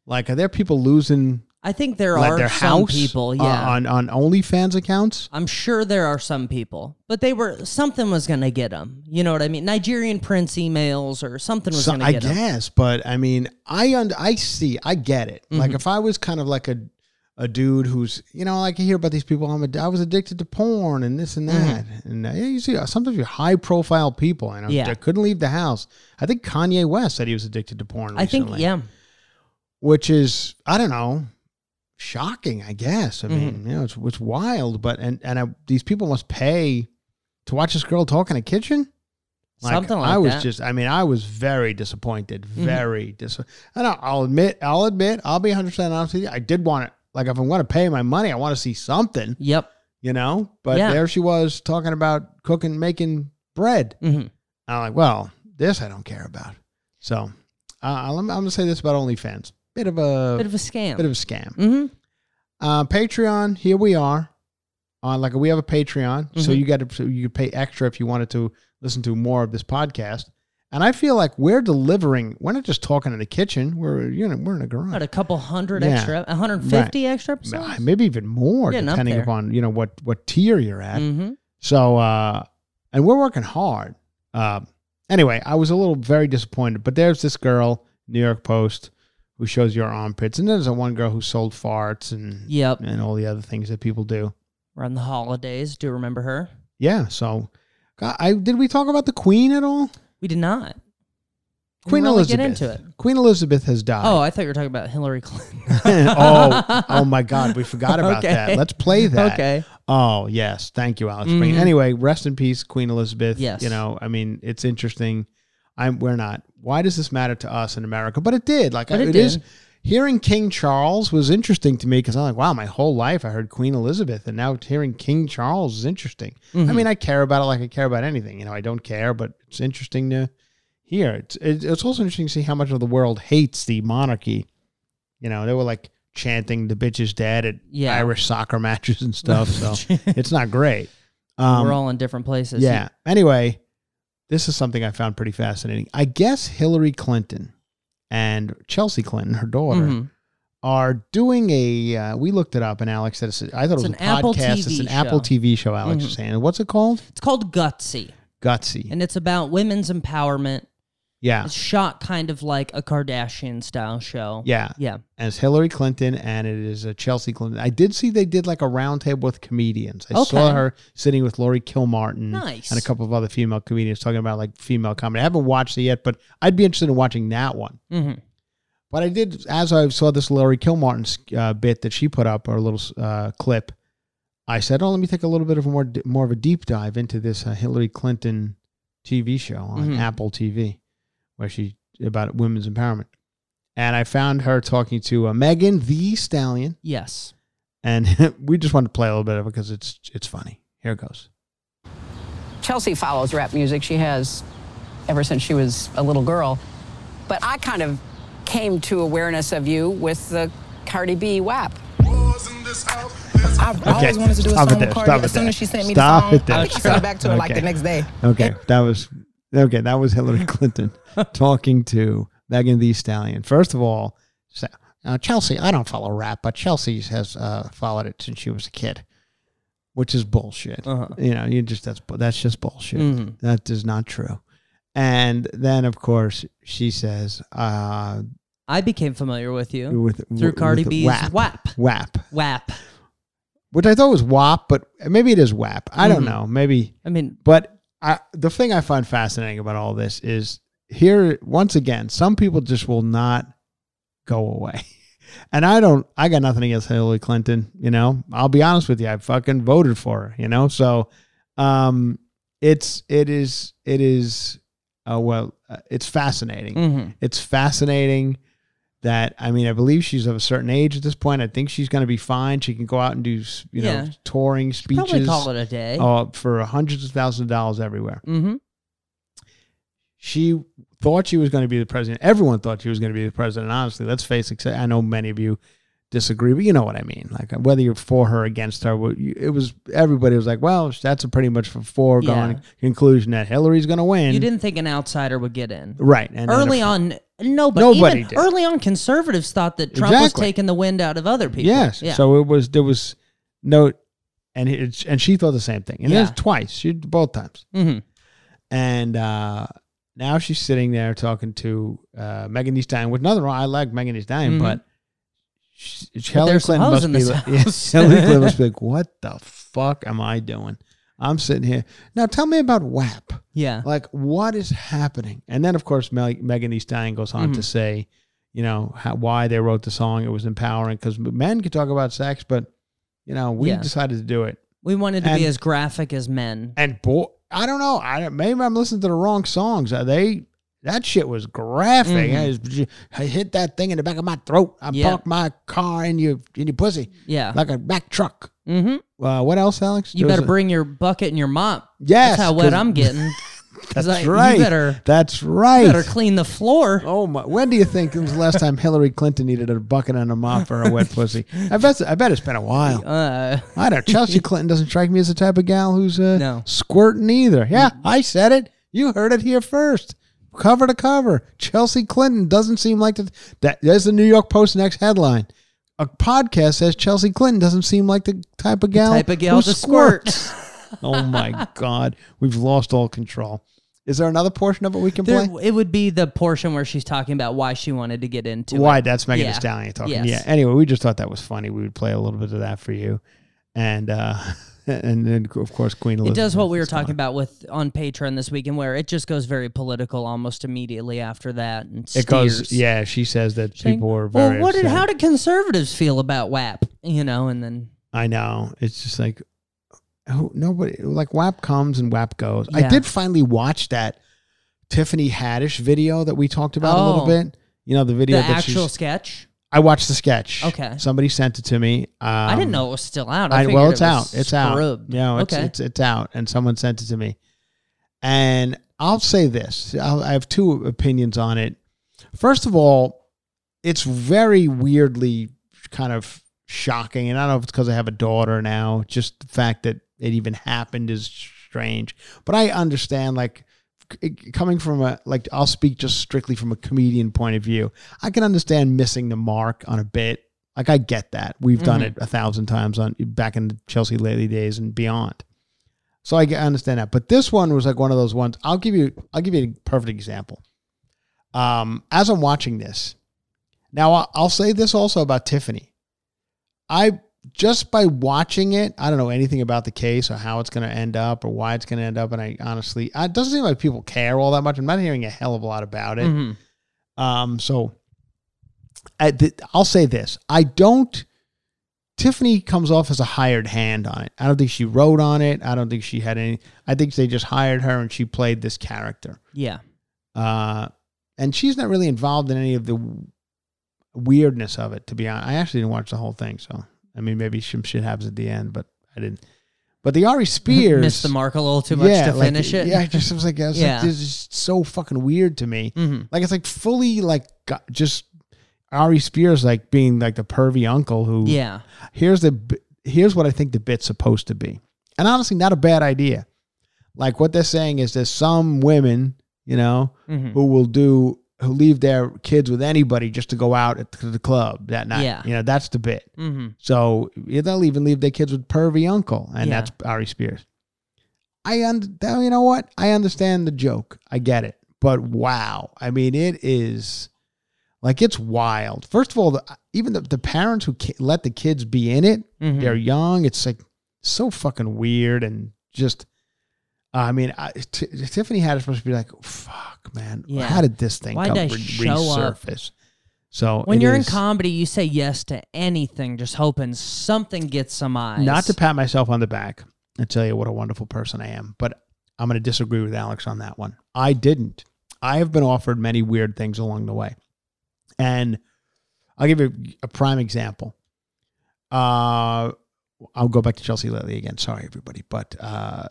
Like, are there people losing I think there like are their some house people. uh, Yeah. on on OnlyFans accounts? I'm sure there are some people, but they were something was gonna get them. You know what I mean? Nigerian prince emails or something was So- gonna I get them. I guess, but I mean, I und- I see, I get it. Like Mm-hmm. if I was kind of like a a dude who's, you know, like you hear about these people. I'm a, I was addicted to porn and this and that, and uh, yeah, you see, sometimes you're high profile people, and Mm-hmm. Yeah. that couldn't leave the house. I think Kanye West said he was addicted to porn. I think yeah. which is I don't know, shocking. I guess. I Mm-hmm. mean, you know, it's it's wild, but and and I, these people must pay to watch this girl talk in a kitchen. Something like I was that. Mm-hmm. just, I mean, I was very disappointed, very disappointed. And I'll, I'll admit, I'll admit, I'll be 100 percent honest with you. I did want it. Like, if I'm going to pay my money, I want to see something, Yep. you know. But Yeah. there she was talking about cooking, making bread. hmm I'm like, well, this I don't care about. So, uh, I'm, I'm going to say this about OnlyFans: bit of a Bit of a scam. bit of a scam. Mm-hmm. Uh, Patreon, here we are. On like we have a Patreon, so Mhm. you got to so you could pay extra if you wanted to listen to more of this podcast. And I feel like we're delivering. We're not just talking in the kitchen. We're you know we're in a garage. About a couple hundred Yeah. extra, 150 extra episodes. maybe even more, Getting depending upon you know what what tier you're at. hmm So, uh, and we're working hard. Uh, anyway, I was a little very disappointed, but there's this girl, New York Post, who shows your armpits, and there's a one girl who sold farts and Yep. and all the other things that people do. Around the holidays. Do you remember her? Yeah. So, God, I did we talk about the Queen at all? We did not. Queen really Elizabeth. Get into it. Queen Elizabeth has died. Oh, I thought you were talking about Hillary Clinton. oh, oh my God, we forgot about Okay. that. Let's play that. Okay. Oh yes, thank you, Alex. Mhm. Anyway, rest in peace, Queen Elizabeth. Yes. you know, I mean, it's interesting. I'm. We're not. Why does this matter to us in America? But it did. Like it it is. did. Hearing King Charles was interesting to me because I'm like, wow, my whole life I heard Queen Elizabeth, and now hearing King Charles is interesting. I Mm-hmm. mean, I care about it like I care about anything. You know, I don't care, but it's interesting to hear. It's it, it's also interesting to see how much of the world hates the monarchy. You know, they were like chanting "the bitch is dead" at Yeah. Irish soccer matches and stuff. So it's not great. Um, We're all in different places. yeah. Anyway, this is something I found pretty fascinating. I guess Hillary Clinton and Chelsea Clinton, her daughter, Mhm. are doing a. Uh, we looked it up, and Alex said it's, I thought It's it was an a Apple podcast. it's TV an Apple. TV show. Alex Mhm. was saying, what's it called? It's called Gutsy, Gutsy. and it's about women's empowerment. Yeah, It's shot kind of like a Kardashian style show. yeah. Yeah. As Hillary Clinton, and it is a Chelsea Clinton. I did see they did like a roundtable with comedians. I saw her sitting with Laurie Kilmartin Nice. and a couple of other female comedians talking about like female comedy. I haven't watched it yet, but I'd be interested in watching that one. Mm-hmm. But I did, as I saw this Laurie Kilmartin uh, bit that she put up, or a little uh, clip, I said, "Oh, let me take a little bit of a more more of a deep dive into this uh, Hillary Clinton TV show on Mhm. Apple TV, where she about women's empowerment." And I found her talking to uh, Megan Thee Stallion, Yes. and we just wanted to play a little bit of it because it's it's funny. Here it goes. Chelsea follows rap music. She has ever since she was a little girl. But I kind of came to awareness of you with the Cardi B WAP. I've always wanted to do a stop song it there. with Cardi. As soon as she sent me Stop the it song. I think she sent it back to her like the next day. Okay, that was okay. That was Hillary Clinton talking to Megan Thee Stallion. First of all, Chelsea. I don't follow rap, but Chelsea has uh, followed it since she was a kid, which is bullshit. Uh-huh. You know, you just that's that's just bullshit. Mhm. That is not true. And then, of course, she says, uh, I became familiar with you with through with Cardi B's WAP. WAP. WAP, WAP. which I thought was WAP, but maybe it is WAP. I don't Mhm. know. Maybe I mean, But I, the thing I find fascinating about all this is here, once again, some people just will not go away. And I don't, I got nothing against Hillary Clinton, you know, I'll be honest with you. I fucking voted for her, you know? So, um, it's, it is, it is, uh, well, uh, it's fascinating. mhm. It's fascinating that, I mean, I believe she's of a certain age at this point. I think she's going to be fine. She can go out and do, you know, Yeah. touring speeches. probably call it a day. uh, for hundreds of thousands of dollars everywhere. Mm-hmm. She thought she was going to be the president. Everyone thought she was going to be the president. Honestly, let's face it. I know many of you disagree, but you know what I mean. Like whether you're for her or against her, it was everybody was like, "Well, that's a pretty much a foregone Yeah. conclusion that Hillary's going to win." You didn't think an outsider would get in. right? And early on, nobody. Nobody even did. Early on, conservatives thought that Trump was Exactly. taking the wind out of other people. yes. Yeah. So it was there was no, and it, and she thought the same thing, and Yeah. it was twice. She both times. hmm and uh, now she's sitting there talking to uh, Megan Thee Stallion. With nothing wrong, I like Megan Thee Stallion, Mhm. but she, Hillary there's some Clinton hoes must in be this like, house. Hillary Clinton must be like, what the fuck am I doing? I'm sitting here now. Tell me about WAP. Yeah. Like, what is happening? And then, of course, Megan Thee Stallion goes on to Mhm. say, you know, how, why they wrote the song. It was empowering because men can talk about sex, but you know, we Yeah. decided to do it. We wanted to And- be as graphic as men. And boy, I don't know. I maybe I'm listening to the wrong songs. Are they? That shit was graphic. Mhm. I, I hit that thing in the back of my throat. I Yeah. parked my car in your in your pussy Yeah. like a back truck. mm-hmm. Uh, what else, Alex? You better a- bring your bucket and your mop. Yes, That's how wet I'm getting. That's I- right. You better, That's right. better clean the floor. Oh my! When do you think it was the last time Hillary Clinton needed a bucket and a mop for a wet pussy? I bet. I bet it's been a while. Uh, I don't. Chelsea Clinton doesn't strike me as the type of gal who's uh, No. squirting either. Yeah, I said it. You heard it here first. Cover to cover. Chelsea Clinton doesn't seem like the, that. There's the New York Post next headline. A podcast says Chelsea Clinton doesn't seem like the type of gal type of gal who to squirt. squirts. oh my God, we've lost all control. Is there another portion of it we can There, play? it would be the portion where she's talking about why she wanted to get into it. Why? it. That's Megan Thee Stallion talking. Yes. Yeah. Anyway, we just thought that was funny. We would play a little bit of that for you. and uh, and then of course Queen Elizabeth. It does what we were talking about with on Patreon this weekend, where it just goes very political almost immediately after that. And It goes, yeah. She says that Saying, people are very. well, what did how did conservatives feel about WAP? You know, and then I know. It's just like who, nobody like WAP comes and WAP goes. I did finally watch that Tiffany Haddish video that we talked about a Oh. little bit. You know the video the that actual sketch. I watched the sketch. Okay. Somebody sent it to me. Um, I didn't know it was still out. I, I, well, it it's out. was It's out. scrubbed. Yeah, it's, okay. it's it's out, and someone sent it to me. And I'll say this: I'll, I have two opinions on it. First of all, it's very weirdly kind of shocking, and I don't know if it's because I have a daughter now. Just the fact that it even happened is strange. But I understand, like coming from a like I'll speak just strictly from a comedian point of view. I can understand missing the mark on a bit. Like I get that. We've done Mhm. it a thousand times on back in the Chelsea Lately days and beyond. So I understand that. But this one was like one of those ones. I'll give you I'll give you a perfect example. Um, as I'm watching this, now I'll, I'll say this also about Tiffany. I just by watching it, I don't know anything about the case or how it's going to end up or why it's going to end up. And I honestly, it doesn't seem like people care all that much. I'm not hearing a hell of a lot about it. Mhm. Um, so I, th- I'll say this: I don't. Tiffany comes off as a hired hand on it. I don't think she wrote on it. I don't think she had any. I think they just hired her and she played this character. Yeah. Uh, and she's not really involved in any of the weirdness of it. To be honest, I actually didn't watch the whole thing. So I mean, maybe some shit happens at the end, but I didn't. But the Aries Spears Missed the mark a little too much to like, finish it. Yeah, I just was like, I was Yeah. like, this is so fucking weird to me. Mhm. Like it's like fully like just Aries Spears like being like the pervy uncle who Yeah. here's the here's what I think the bit's supposed to be. And honestly, not a bad idea. Like what they're saying is there's some women, you know, Mhm. who will do who leave their kids with anybody just to go out at- to the club that night. Yeah. You know, that's the bit. hmm So they'll even leave their kids with pervy uncle, and Yeah. that's Aries Spears. I un- you know what? I understand the joke. I get it. But wow, I mean, it is like it's wild. First of all, the, even the, the parents who ki- let the kids be in it, Mhm. they're young. It's like so fucking weird and just. I mean, I, T- Tiffany had it supposed to be like, "Fuck, man, Yeah. how did this thing Why'd come re- show up? resurface?" So When you're in comedy, you say yes to anything, just hoping something gets some eyes. Not to pat myself on the back and tell you what a wonderful person I am, but I'm going to disagree with Alex on that one. I didn't. I have been offered many weird things along the way. And I'll give you a prime example. Uh, I'll go back to Chelsea lately again. Sorry, everybody. But uh,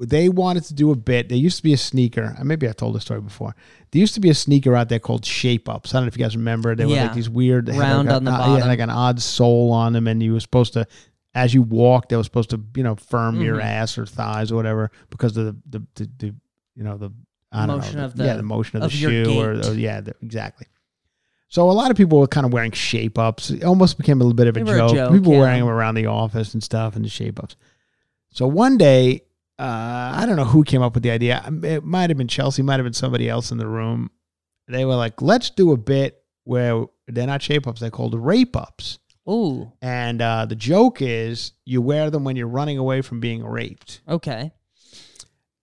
they wanted to do a bit. There used to be a sneaker. Maybe I told this story before. There used to be a sneaker out there called Shape Ups. I don't know if you guys remember. They were Yeah. like these weird, Round like a- on the uh, yeah, bottom. like an odd sole on them, and you were supposed to, as you walked, they were supposed to, you know, firm your Mhm. ass or thighs or whatever because of the the the, the you know the I don't Motion know, of the- yeah the motion of, of the shoe or, or yeah the, exactly. So a lot of people were kind of wearing shape ups. It almost became a little bit of a were a joke. joke, People were wearing them around the office and stuff and the shape ups. So one day, uh, I don't know who came up with the idea. It might have been Chelsea, might have been somebody else in the room. They were like, "Let's do a bit where they're not shape ups; they're called rape ups." Ooh. And uh, the joke is you wear them when you're running away from being raped. Okay.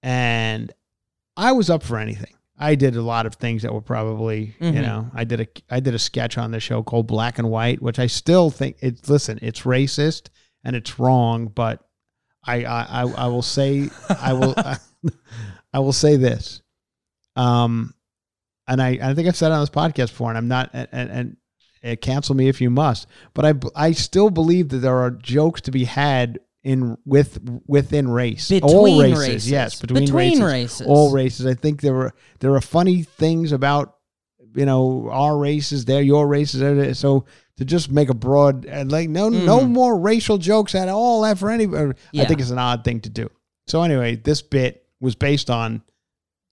And I was up for anything. I did a lot of things that were probably, you Mhm. know, I did a I did a sketch on the show called Black and White, which I still think it's listen, it's racist and it's wrong, but I I I, I will say I will I will say this. Um and I, I think I've said it on this podcast before, and I'm not and, and, and uh, cancel me if you must, but I I still believe that there are jokes to be had in with within race, all races, races. yes, between, Between races, races. all races. I think there are there are funny things about you know our races, they're your races, so to just make a broad and like no no Mhm. more racial jokes at all that for anybody. I think it's an odd thing to do. So anyway, this bit was based on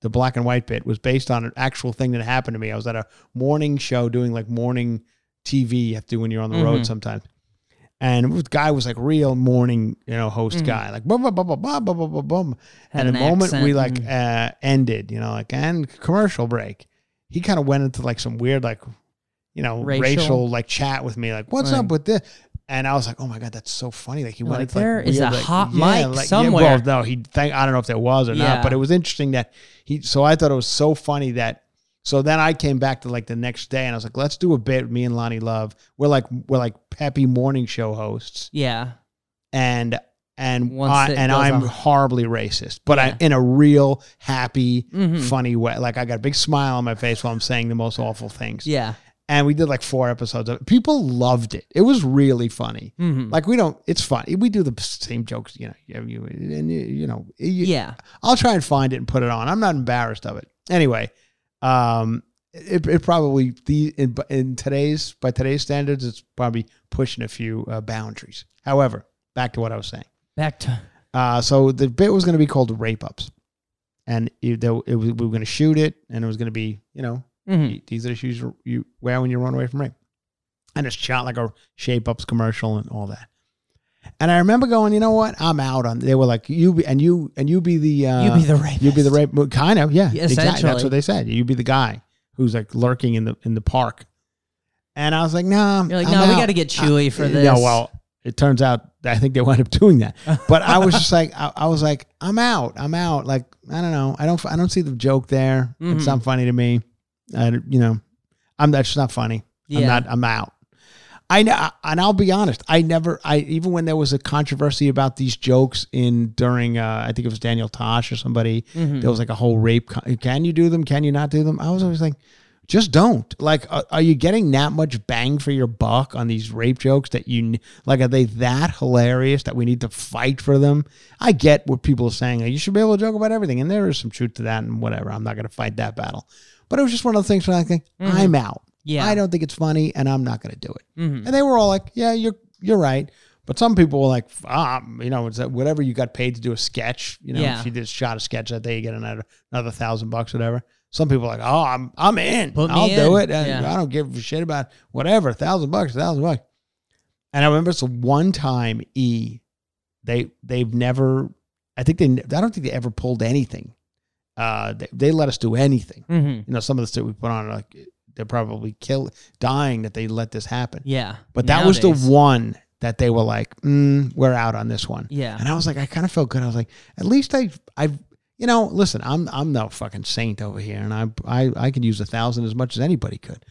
the black and white bit was based on an actual thing that happened to me. I was at a morning show doing like morning TV you have to do when you're on the road Mhm. sometimes. And the guy was like real morning, you know, host Mhm. guy, like boom, boom, boom, boom, boom, boom, boom, boom. And the an moment we like uh, ended, you know, like and commercial break, he kind of went into like some weird like, you know, Racial? racial, like chat with me, like what's Right. up with this? And I was like, "Oh my god, that's so funny!" Like he went like, "There is weird, a like, hot yeah, mic like, somewhere." Yeah, well, no, he thank. I don't know if there was or Yeah. not, but it was interesting that he. So I thought it was so funny that. So then I came back to like the next day, and I was like, "Let's do a bit." Me and Loni Love, we're like we're like peppy morning show hosts, Yeah. and and Once I, and I'm horribly racist, but Yeah. I in a real happy, Mhm. funny way. Like I got a big smile on my face while I'm saying the most awful things. Yeah. And we did like four episodes of it. People loved it. It was really funny. Mhm. Like we don't. It's funny. We do the same jokes. You know. You, you, and you, you know. you- Yeah. I'll try and find it and put it on. I'm not embarrassed of it. Anyway, um, it, it probably the in, in today's by today's standards, it's probably pushing a few uh, boundaries. However, back to what I was saying. Back to Uh, so the bit was going to be called rape ups, and it, it was, we were going to shoot it, and it was going to be, you know, Mhm. these are the shoes you- wear when you run away from rape, and it's shot like a shape ups commercial and all that. And I remember going, you know what? I'm out on. They were like, you be, and you and you be the uh, You be the rapist. You be the rape. Kind of, yeah. Exactly. That's what they said. You be the guy who's like lurking in the in the park. And I was like, nah. You're like, I'm no, we got to get Chuy for Uh, this. Yeah, well, it turns out I think they wound up doing that. But I was just like, I, I was like, I'm out. I'm out. Like, I don't know. I don't. I don't see the joke there. Mhm. It's not funny to me. I, you know, I'm that's not funny. I'm Yeah. not. I'm out. I know, and I'll be honest. I never. I even when there was a controversy about these jokes in during. Uh, I think it was Daniel Tosh or somebody. Mhm. There was like a whole rape. Con- Can you do them? Can you not do them? I was always like, just don't. Like, are, are you getting that much bang for your buck on these rape jokes that you like? Are they that hilarious that we need to fight for them? I get what people are saying. Like, you should be able to joke about everything, and there is some truth to that, and whatever. I'm not going to fight that battle. But it was just one of the things where I think I'm out. Yeah. I don't think it's funny, and I'm not going to do it. Mhm. And they were all like, "Yeah, you're you're right." But some people were like, ah, you know, it's that whatever you got paid to do a sketch. You know, Yeah. if you did shot a sketch that day, you get another another thousand bucks, whatever. Some people are like, oh, I'm I'm in. Put I'll do in. it. And Yeah. I don't give a shit about whatever. thousand bucks, a thousand bucks. And I remember it's the one time E, they they've never. I think they. I don't think they ever pulled anything. Uh, they, they let us do anything. Mhm. You know, some of the stuff we put on, like they're probably kill dying that they let this happen. Yeah. But that was the one that they were like, mm, "We're out on this one." Yeah. and I was like, I kind of felt good. I was like, at least I, I've, you know, listen, I'm I'm no fucking saint over here, and I I I could use a thousand as much as anybody could.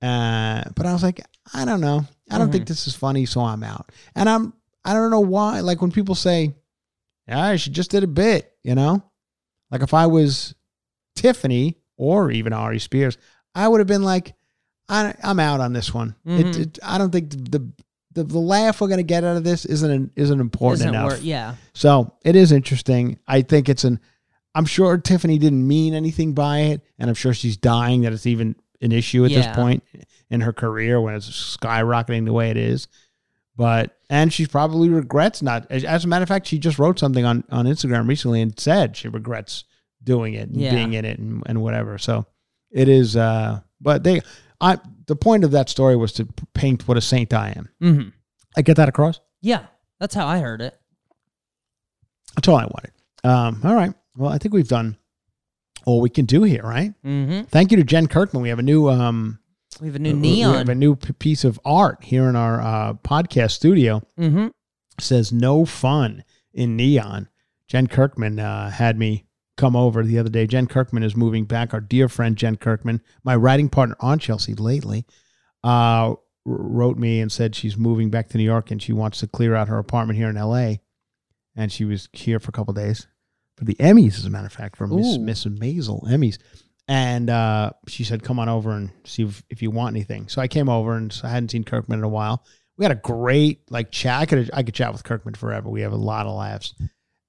Uh, but I was like, I don't know. I don't Mm-hmm. think this is funny, so I'm out. And I'm I don't know why. Like when people say, "Yeah, she just did a bit," you know, like if I was Tiffany or even Aries Spears, I would have been like, I, I'm out on this one. It, Mhm. it, I don't think the, the the laugh we're gonna get out of this isn't isn't important Isn't enough. yeah. So it is interesting. I think it's an. I'm sure Tiffany didn't mean anything by it, and I'm sure she's dying that it's even an issue at Yeah. this point in her career when it's skyrocketing the way it is. But and she probably regrets not. As, as a matter of fact, she just wrote something on on Instagram recently and said she regrets doing it and Yeah. being in it and, and whatever. So it is. uh But they, I. The point of that story was to paint what a saint I am. Mm-hmm. I get that across. Yeah. That's how I heard it. That's all I wanted. Um, all right. Well, I think we've done all we can do here, right? Mm-hmm. Thank you to Jen Kirkman. We have a new um, We have a new neon. we have a new piece of art here in our uh, podcast studio. Mm-hmm. Says "No fun" in neon. Jen Kirkman uh, had me come over the other day. Jen Kirkman is moving back. Our dear friend Jen Kirkman, my writing partner on Chelsea lately, uh, wrote me and said she's moving back to New York and she wants to clear out her apartment here in L.A. And she was here for a couple days for the Emmys, as a matter of fact, for Miss. Miss Maisel Emmys. And uh, she said, "Come on over and see if, if you want anything." So I came over and I hadn't seen Kirkman in a while. We had a great like chat. I could I could chat with Kirkman forever. We have a lot of laughs.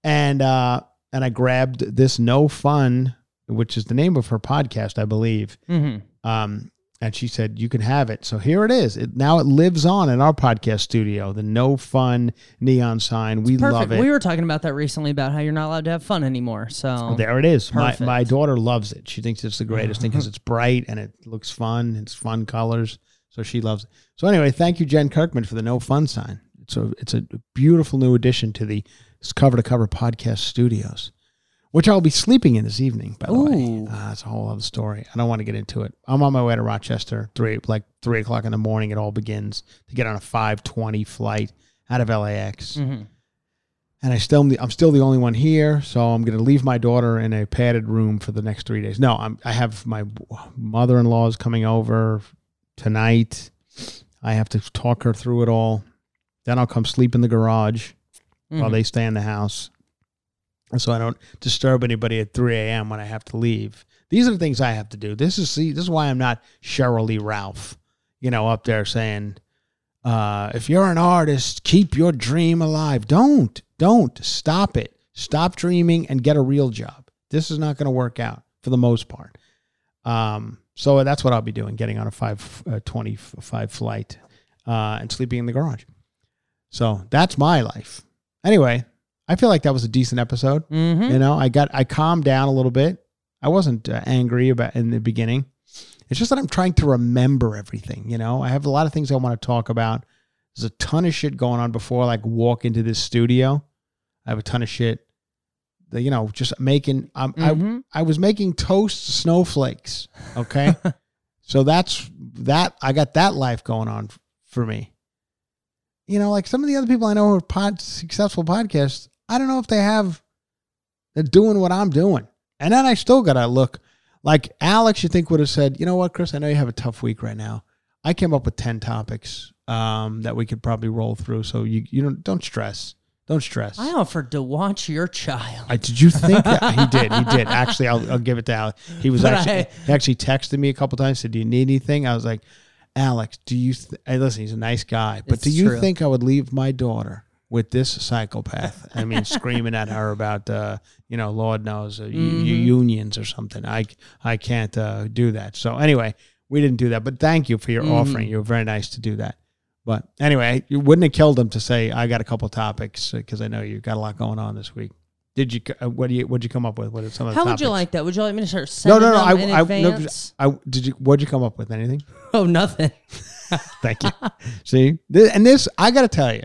And uh, and I grabbed this No Fun, which is the name of her podcast, I believe. Mm-hmm. Um, and she said you can have it. So here it is. It now it lives on in our podcast studio. The No Fun neon sign. We Perfect. love it. We were talking about that recently about how you're not allowed to have fun anymore. So oh, There it is. My, my daughter loves it. She thinks it's the greatest thing because it's bright and it looks fun. It's fun colors. So she loves it. So anyway, thank you, Jen Kirkman, for the no fun sign. It's a it's a beautiful new addition to the cover to cover podcast studios. Which I'll be sleeping in this evening. By the way, uh, that's a whole other story. I don't want to get into it. I'm on my way to Rochester, three like three o'clock in the morning. It all begins to get on a five twenty flight out of LAX, Mhm. and I still I'm still the only one here. So I'm going to leave my daughter in a padded room for the next three days. No, I'm I have my mother in law is coming over tonight. I have to talk her through it all. Then I'll come sleep in the garage while Mhm. they stay in the house. So I don't disturb anybody at 3 a.m. when I have to leave. These are the things I have to do. This is see, this is why I'm not Sheryl Lee Ralph, you know, up there saying, uh, if you're an artist, keep your dream alive. Don't, don't stop it. Stop dreaming and get a real job. This is not going to work out for the most part. Um, so that's what I'll be doing: getting on a five uh, twenty five flight uh, and sleeping in the garage. So that's my life. Anyway, I feel like that was a decent episode. Mhm. You know, I got I calmed down a little bit. I wasn't uh, angry about in the beginning. It's just that I'm trying to remember everything. You know, I have a lot of things I want to talk about. There's a ton of shit going on before I like walk into this studio. I have a ton of shit. That, you know, just making. Um, Mhm. I I was making toast snowflakes. Okay, so that's that. I got that life going on for me. You know, like some of the other people I know who are pod, successful podcasts. I don't know if they have. They're doing what I'm doing, and then I still gotta look. Like Alex, you think would have said, you know what, Chris? I know you have a tough week right now. I came up with ten topics um, that we could probably roll through. So you you don't don't stress. Don't stress. I offered to watch your child. I, did you think that? he did? He did. Actually, I'll, I'll give it to Alex. He was But actually I- he actually texted me a couple times. Said, "Do you need anything?" I was like, "Alex, do you? Th- hey, listen, he's a nice guy, but do you true. think I would leave my daughter with this psychopath? I mean, screaming at her about, uh, you know, Lord knows, uh, Mm-hmm. u- unions or something. I I can't uh, do that. So anyway, we didn't do that. But thank you for your Mm-hmm. offering. You were very nice to do that. But anyway, you wouldn't have killed him to say I got a couple topics because I know you got a lot going on this week. Did you? uh, What do you? What did you come up with? What are some of the How would you like that? Would you like me to start No, sending no, no. them I, in I, no? I, did you? What'd you come up with? Anything? oh, nothing. Thank you. See, Th- and this I got to tell you.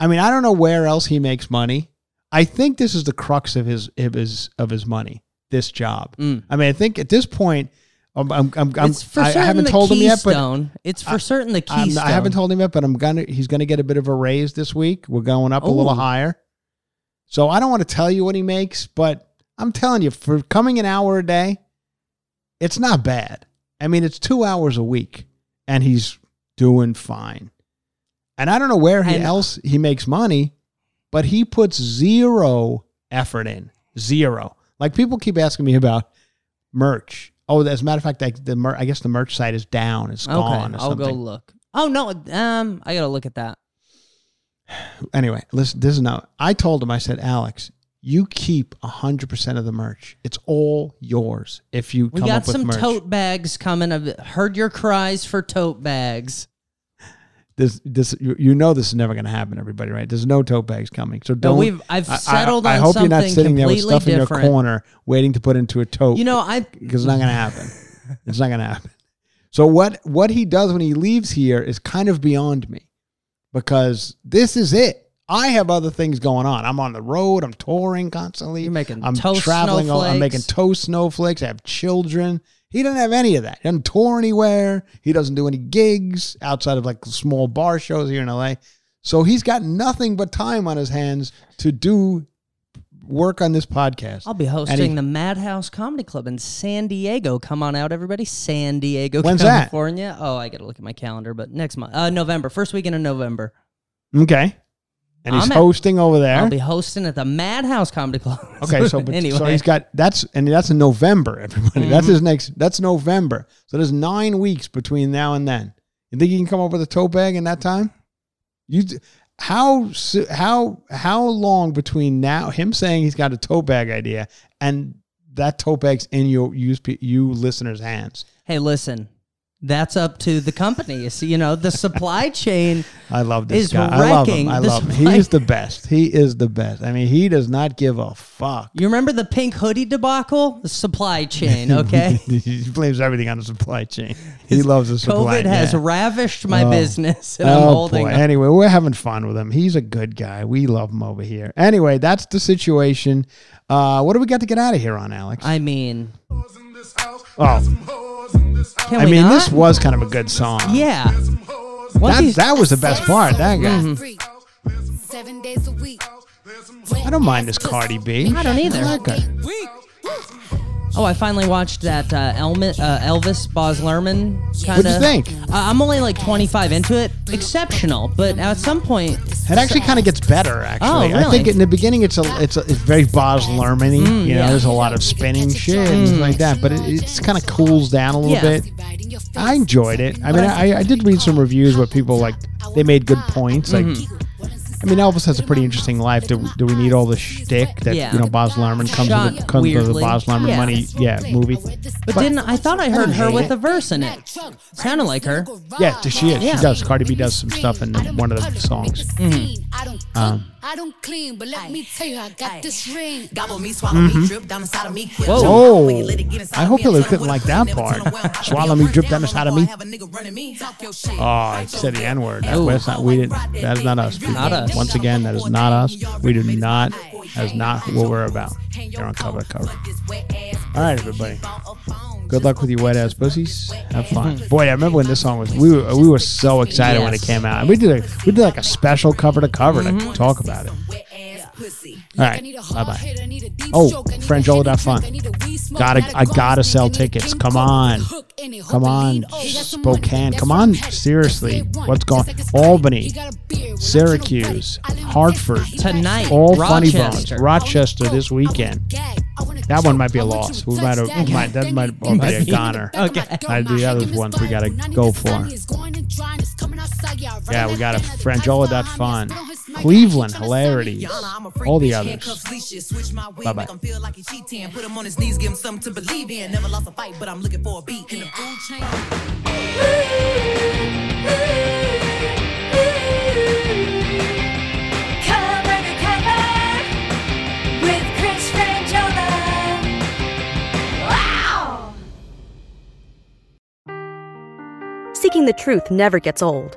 I mean, I don't know where else he makes money. I think this is the crux of his of his of his money. This job. Mm. I mean, I think at this point, I'm, I'm, I'm, I'm it's for I, I haven't told him yet, but it's for certain the keystone. I haven't told him yet, but I'm gonna. He's gonna get a bit of a raise this week. We're going up a little higher. So I don't want to tell you what he makes, but I'm telling you, for coming an hour a day, it's not bad. I mean, it's two hours a week, and he's doing fine. And I don't know where he else he makes money, but he puts zero effort in. Zero. Like people keep asking me about merch. Oh, as a matter of fact, like the mer- I guess the merch site is down. It's gone. Or I'll something. go look. Oh no, um, I gotta look at that. anyway, listen, this is now. I told him, I said, Alex, you keep hundred percent of the merch. It's all yours. If you We come got up with some merch, tote bags coming. I've heard your cries for tote bags. This, this, you, you know, this is never going to happen. Everybody, right? There's no tote bags coming. So don't. we've I've I- I- settled I, on hope you're not sitting there with stuff in your corner waiting to put into a tote. You know, I because it's not going to happen. it's not going to happen. So what what he does when he leaves here is kind of beyond me, because this is it. I have other things going on. I'm on the road. I'm touring constantly. You're making I'm toast traveling. all- I'm making toast snowflakes. I have children. He doesn't have any of that. He doesn't tour anywhere. He doesn't do any gigs outside of like small bar shows here in LA. So he's got nothing but time on his hands to do work on this podcast. I'll be hosting he- the Madhouse Comedy Club in San Diego. Come on out, everybody. San Diego, When's that? California. Oh, I got to look at my calendar, but next month, uh, November, first weekend in November. Okay. And he's I'm at- hosting over there. I'll be hosting at the Madhouse Comedy Club. Okay, so but, anyway, so he's got that's and that's in November. Everybody, that's Mm-hmm. his next. That's November. So there's nine weeks between now and then. You think you can come up with a tote bag in that time? You d- how so- how how long between now him saying he's got a tote bag idea and that tote bag's in your you you listeners' hands? hey, listen, that's up to the companies. You know, the supply chain. I love this is guy. I love wrecking him. I the love him. He's the best. He is the best. I mean, he does not give a fuck. You remember the pink hoodie debacle? The supply chain, okay? he blames everything on the supply chain. He loves the supply. Chain. COVID has ravished my Oh. business, and I'm oh holding. boy. on. Anyway, we're having fun with him. He's a good guy. We love him over here. Anyway, that's the situation. Uh, what do we got to get out of here on, Alex? I mean, oh, can I we mean, not? this was kind of a good song. yeah. Once That, he's- that was the best part. That guy. Mm-hmm. Seven days a week. I don't mind this Cardi B. I don't either. I like her. Oh, I finally watched that uh, Elmi- uh, Elvis Baz Luhrmann kind of. What'd you think? Uh, I'm only like 25 into it. Exceptional, but at some point, It actually kind of gets better. Actually, Oh, I really? Mm, think in the beginning it's a it's a, it's very Baz Luhrmann-y. you know, yeah. there's a lot of spinning shit and stuff like that, but it, it's kind of cools down a little Yeah. bit. I enjoyed it. I mean, I, I did read some reviews where people like they made good points. Like, Mm-hmm. I mean, Elvis has a pretty interesting life. Do, do we need all the shtick that Yeah. you know Baz Luhrmann comes Shot with the, comes with the weirdly. Baz Luhrmann Yeah. money? Yeah, movie. but didn't I thought I heard her hate with it. a verse in it? Sounded like her. Yeah, she is. Yeah. She does. Cardi B does some stuff in one of the songs. I don't Um, I don't clean, but let me tell you, I got this ring. Gobble me, swallow me, mm-hmm. drip down inside of me. quick Whoa. Oh, When you let it get inside I of hope me, Hillary I'm couldn't tryna like that part. turn around. I Swallow me, drip down down inside of me. I have a nigga running me. Talk your shit. Oh, I said the N word. That, that's not we didn't. That's not us. people. Not us. Once again, that is not us. We do not. That is not what we're about. You're on cover to cover. All right, everybody. Good luck with your wet ass pussies. Have fun. Boy, I remember when this song was. We were, we were so excited when it came out. And we did a, we did like a special cover to cover to talk about it. All right. Bye bye. Oh, Franjola.fun. Gotta I gotta sell tickets. Come on. Come on, Spokane. Come on, seriously. What's going on Albany, Syracuse, Hartford, Tonight, all funny bones. Rochester. Rochester this weekend. That one might be a loss. We might have might, that might be a goner. Okay. Uh, the other ones we gotta go for. Yeah, we got a Franjola.fun. Cleveland, hilarities. All the others. Bye bye. Feel like he cheating. Put him on his knees, give him something to believe in. Never lost a fight, but I'm looking for a beat in the food chain. Cover with Chris Franjola. Wow! Seeking the truth never gets old.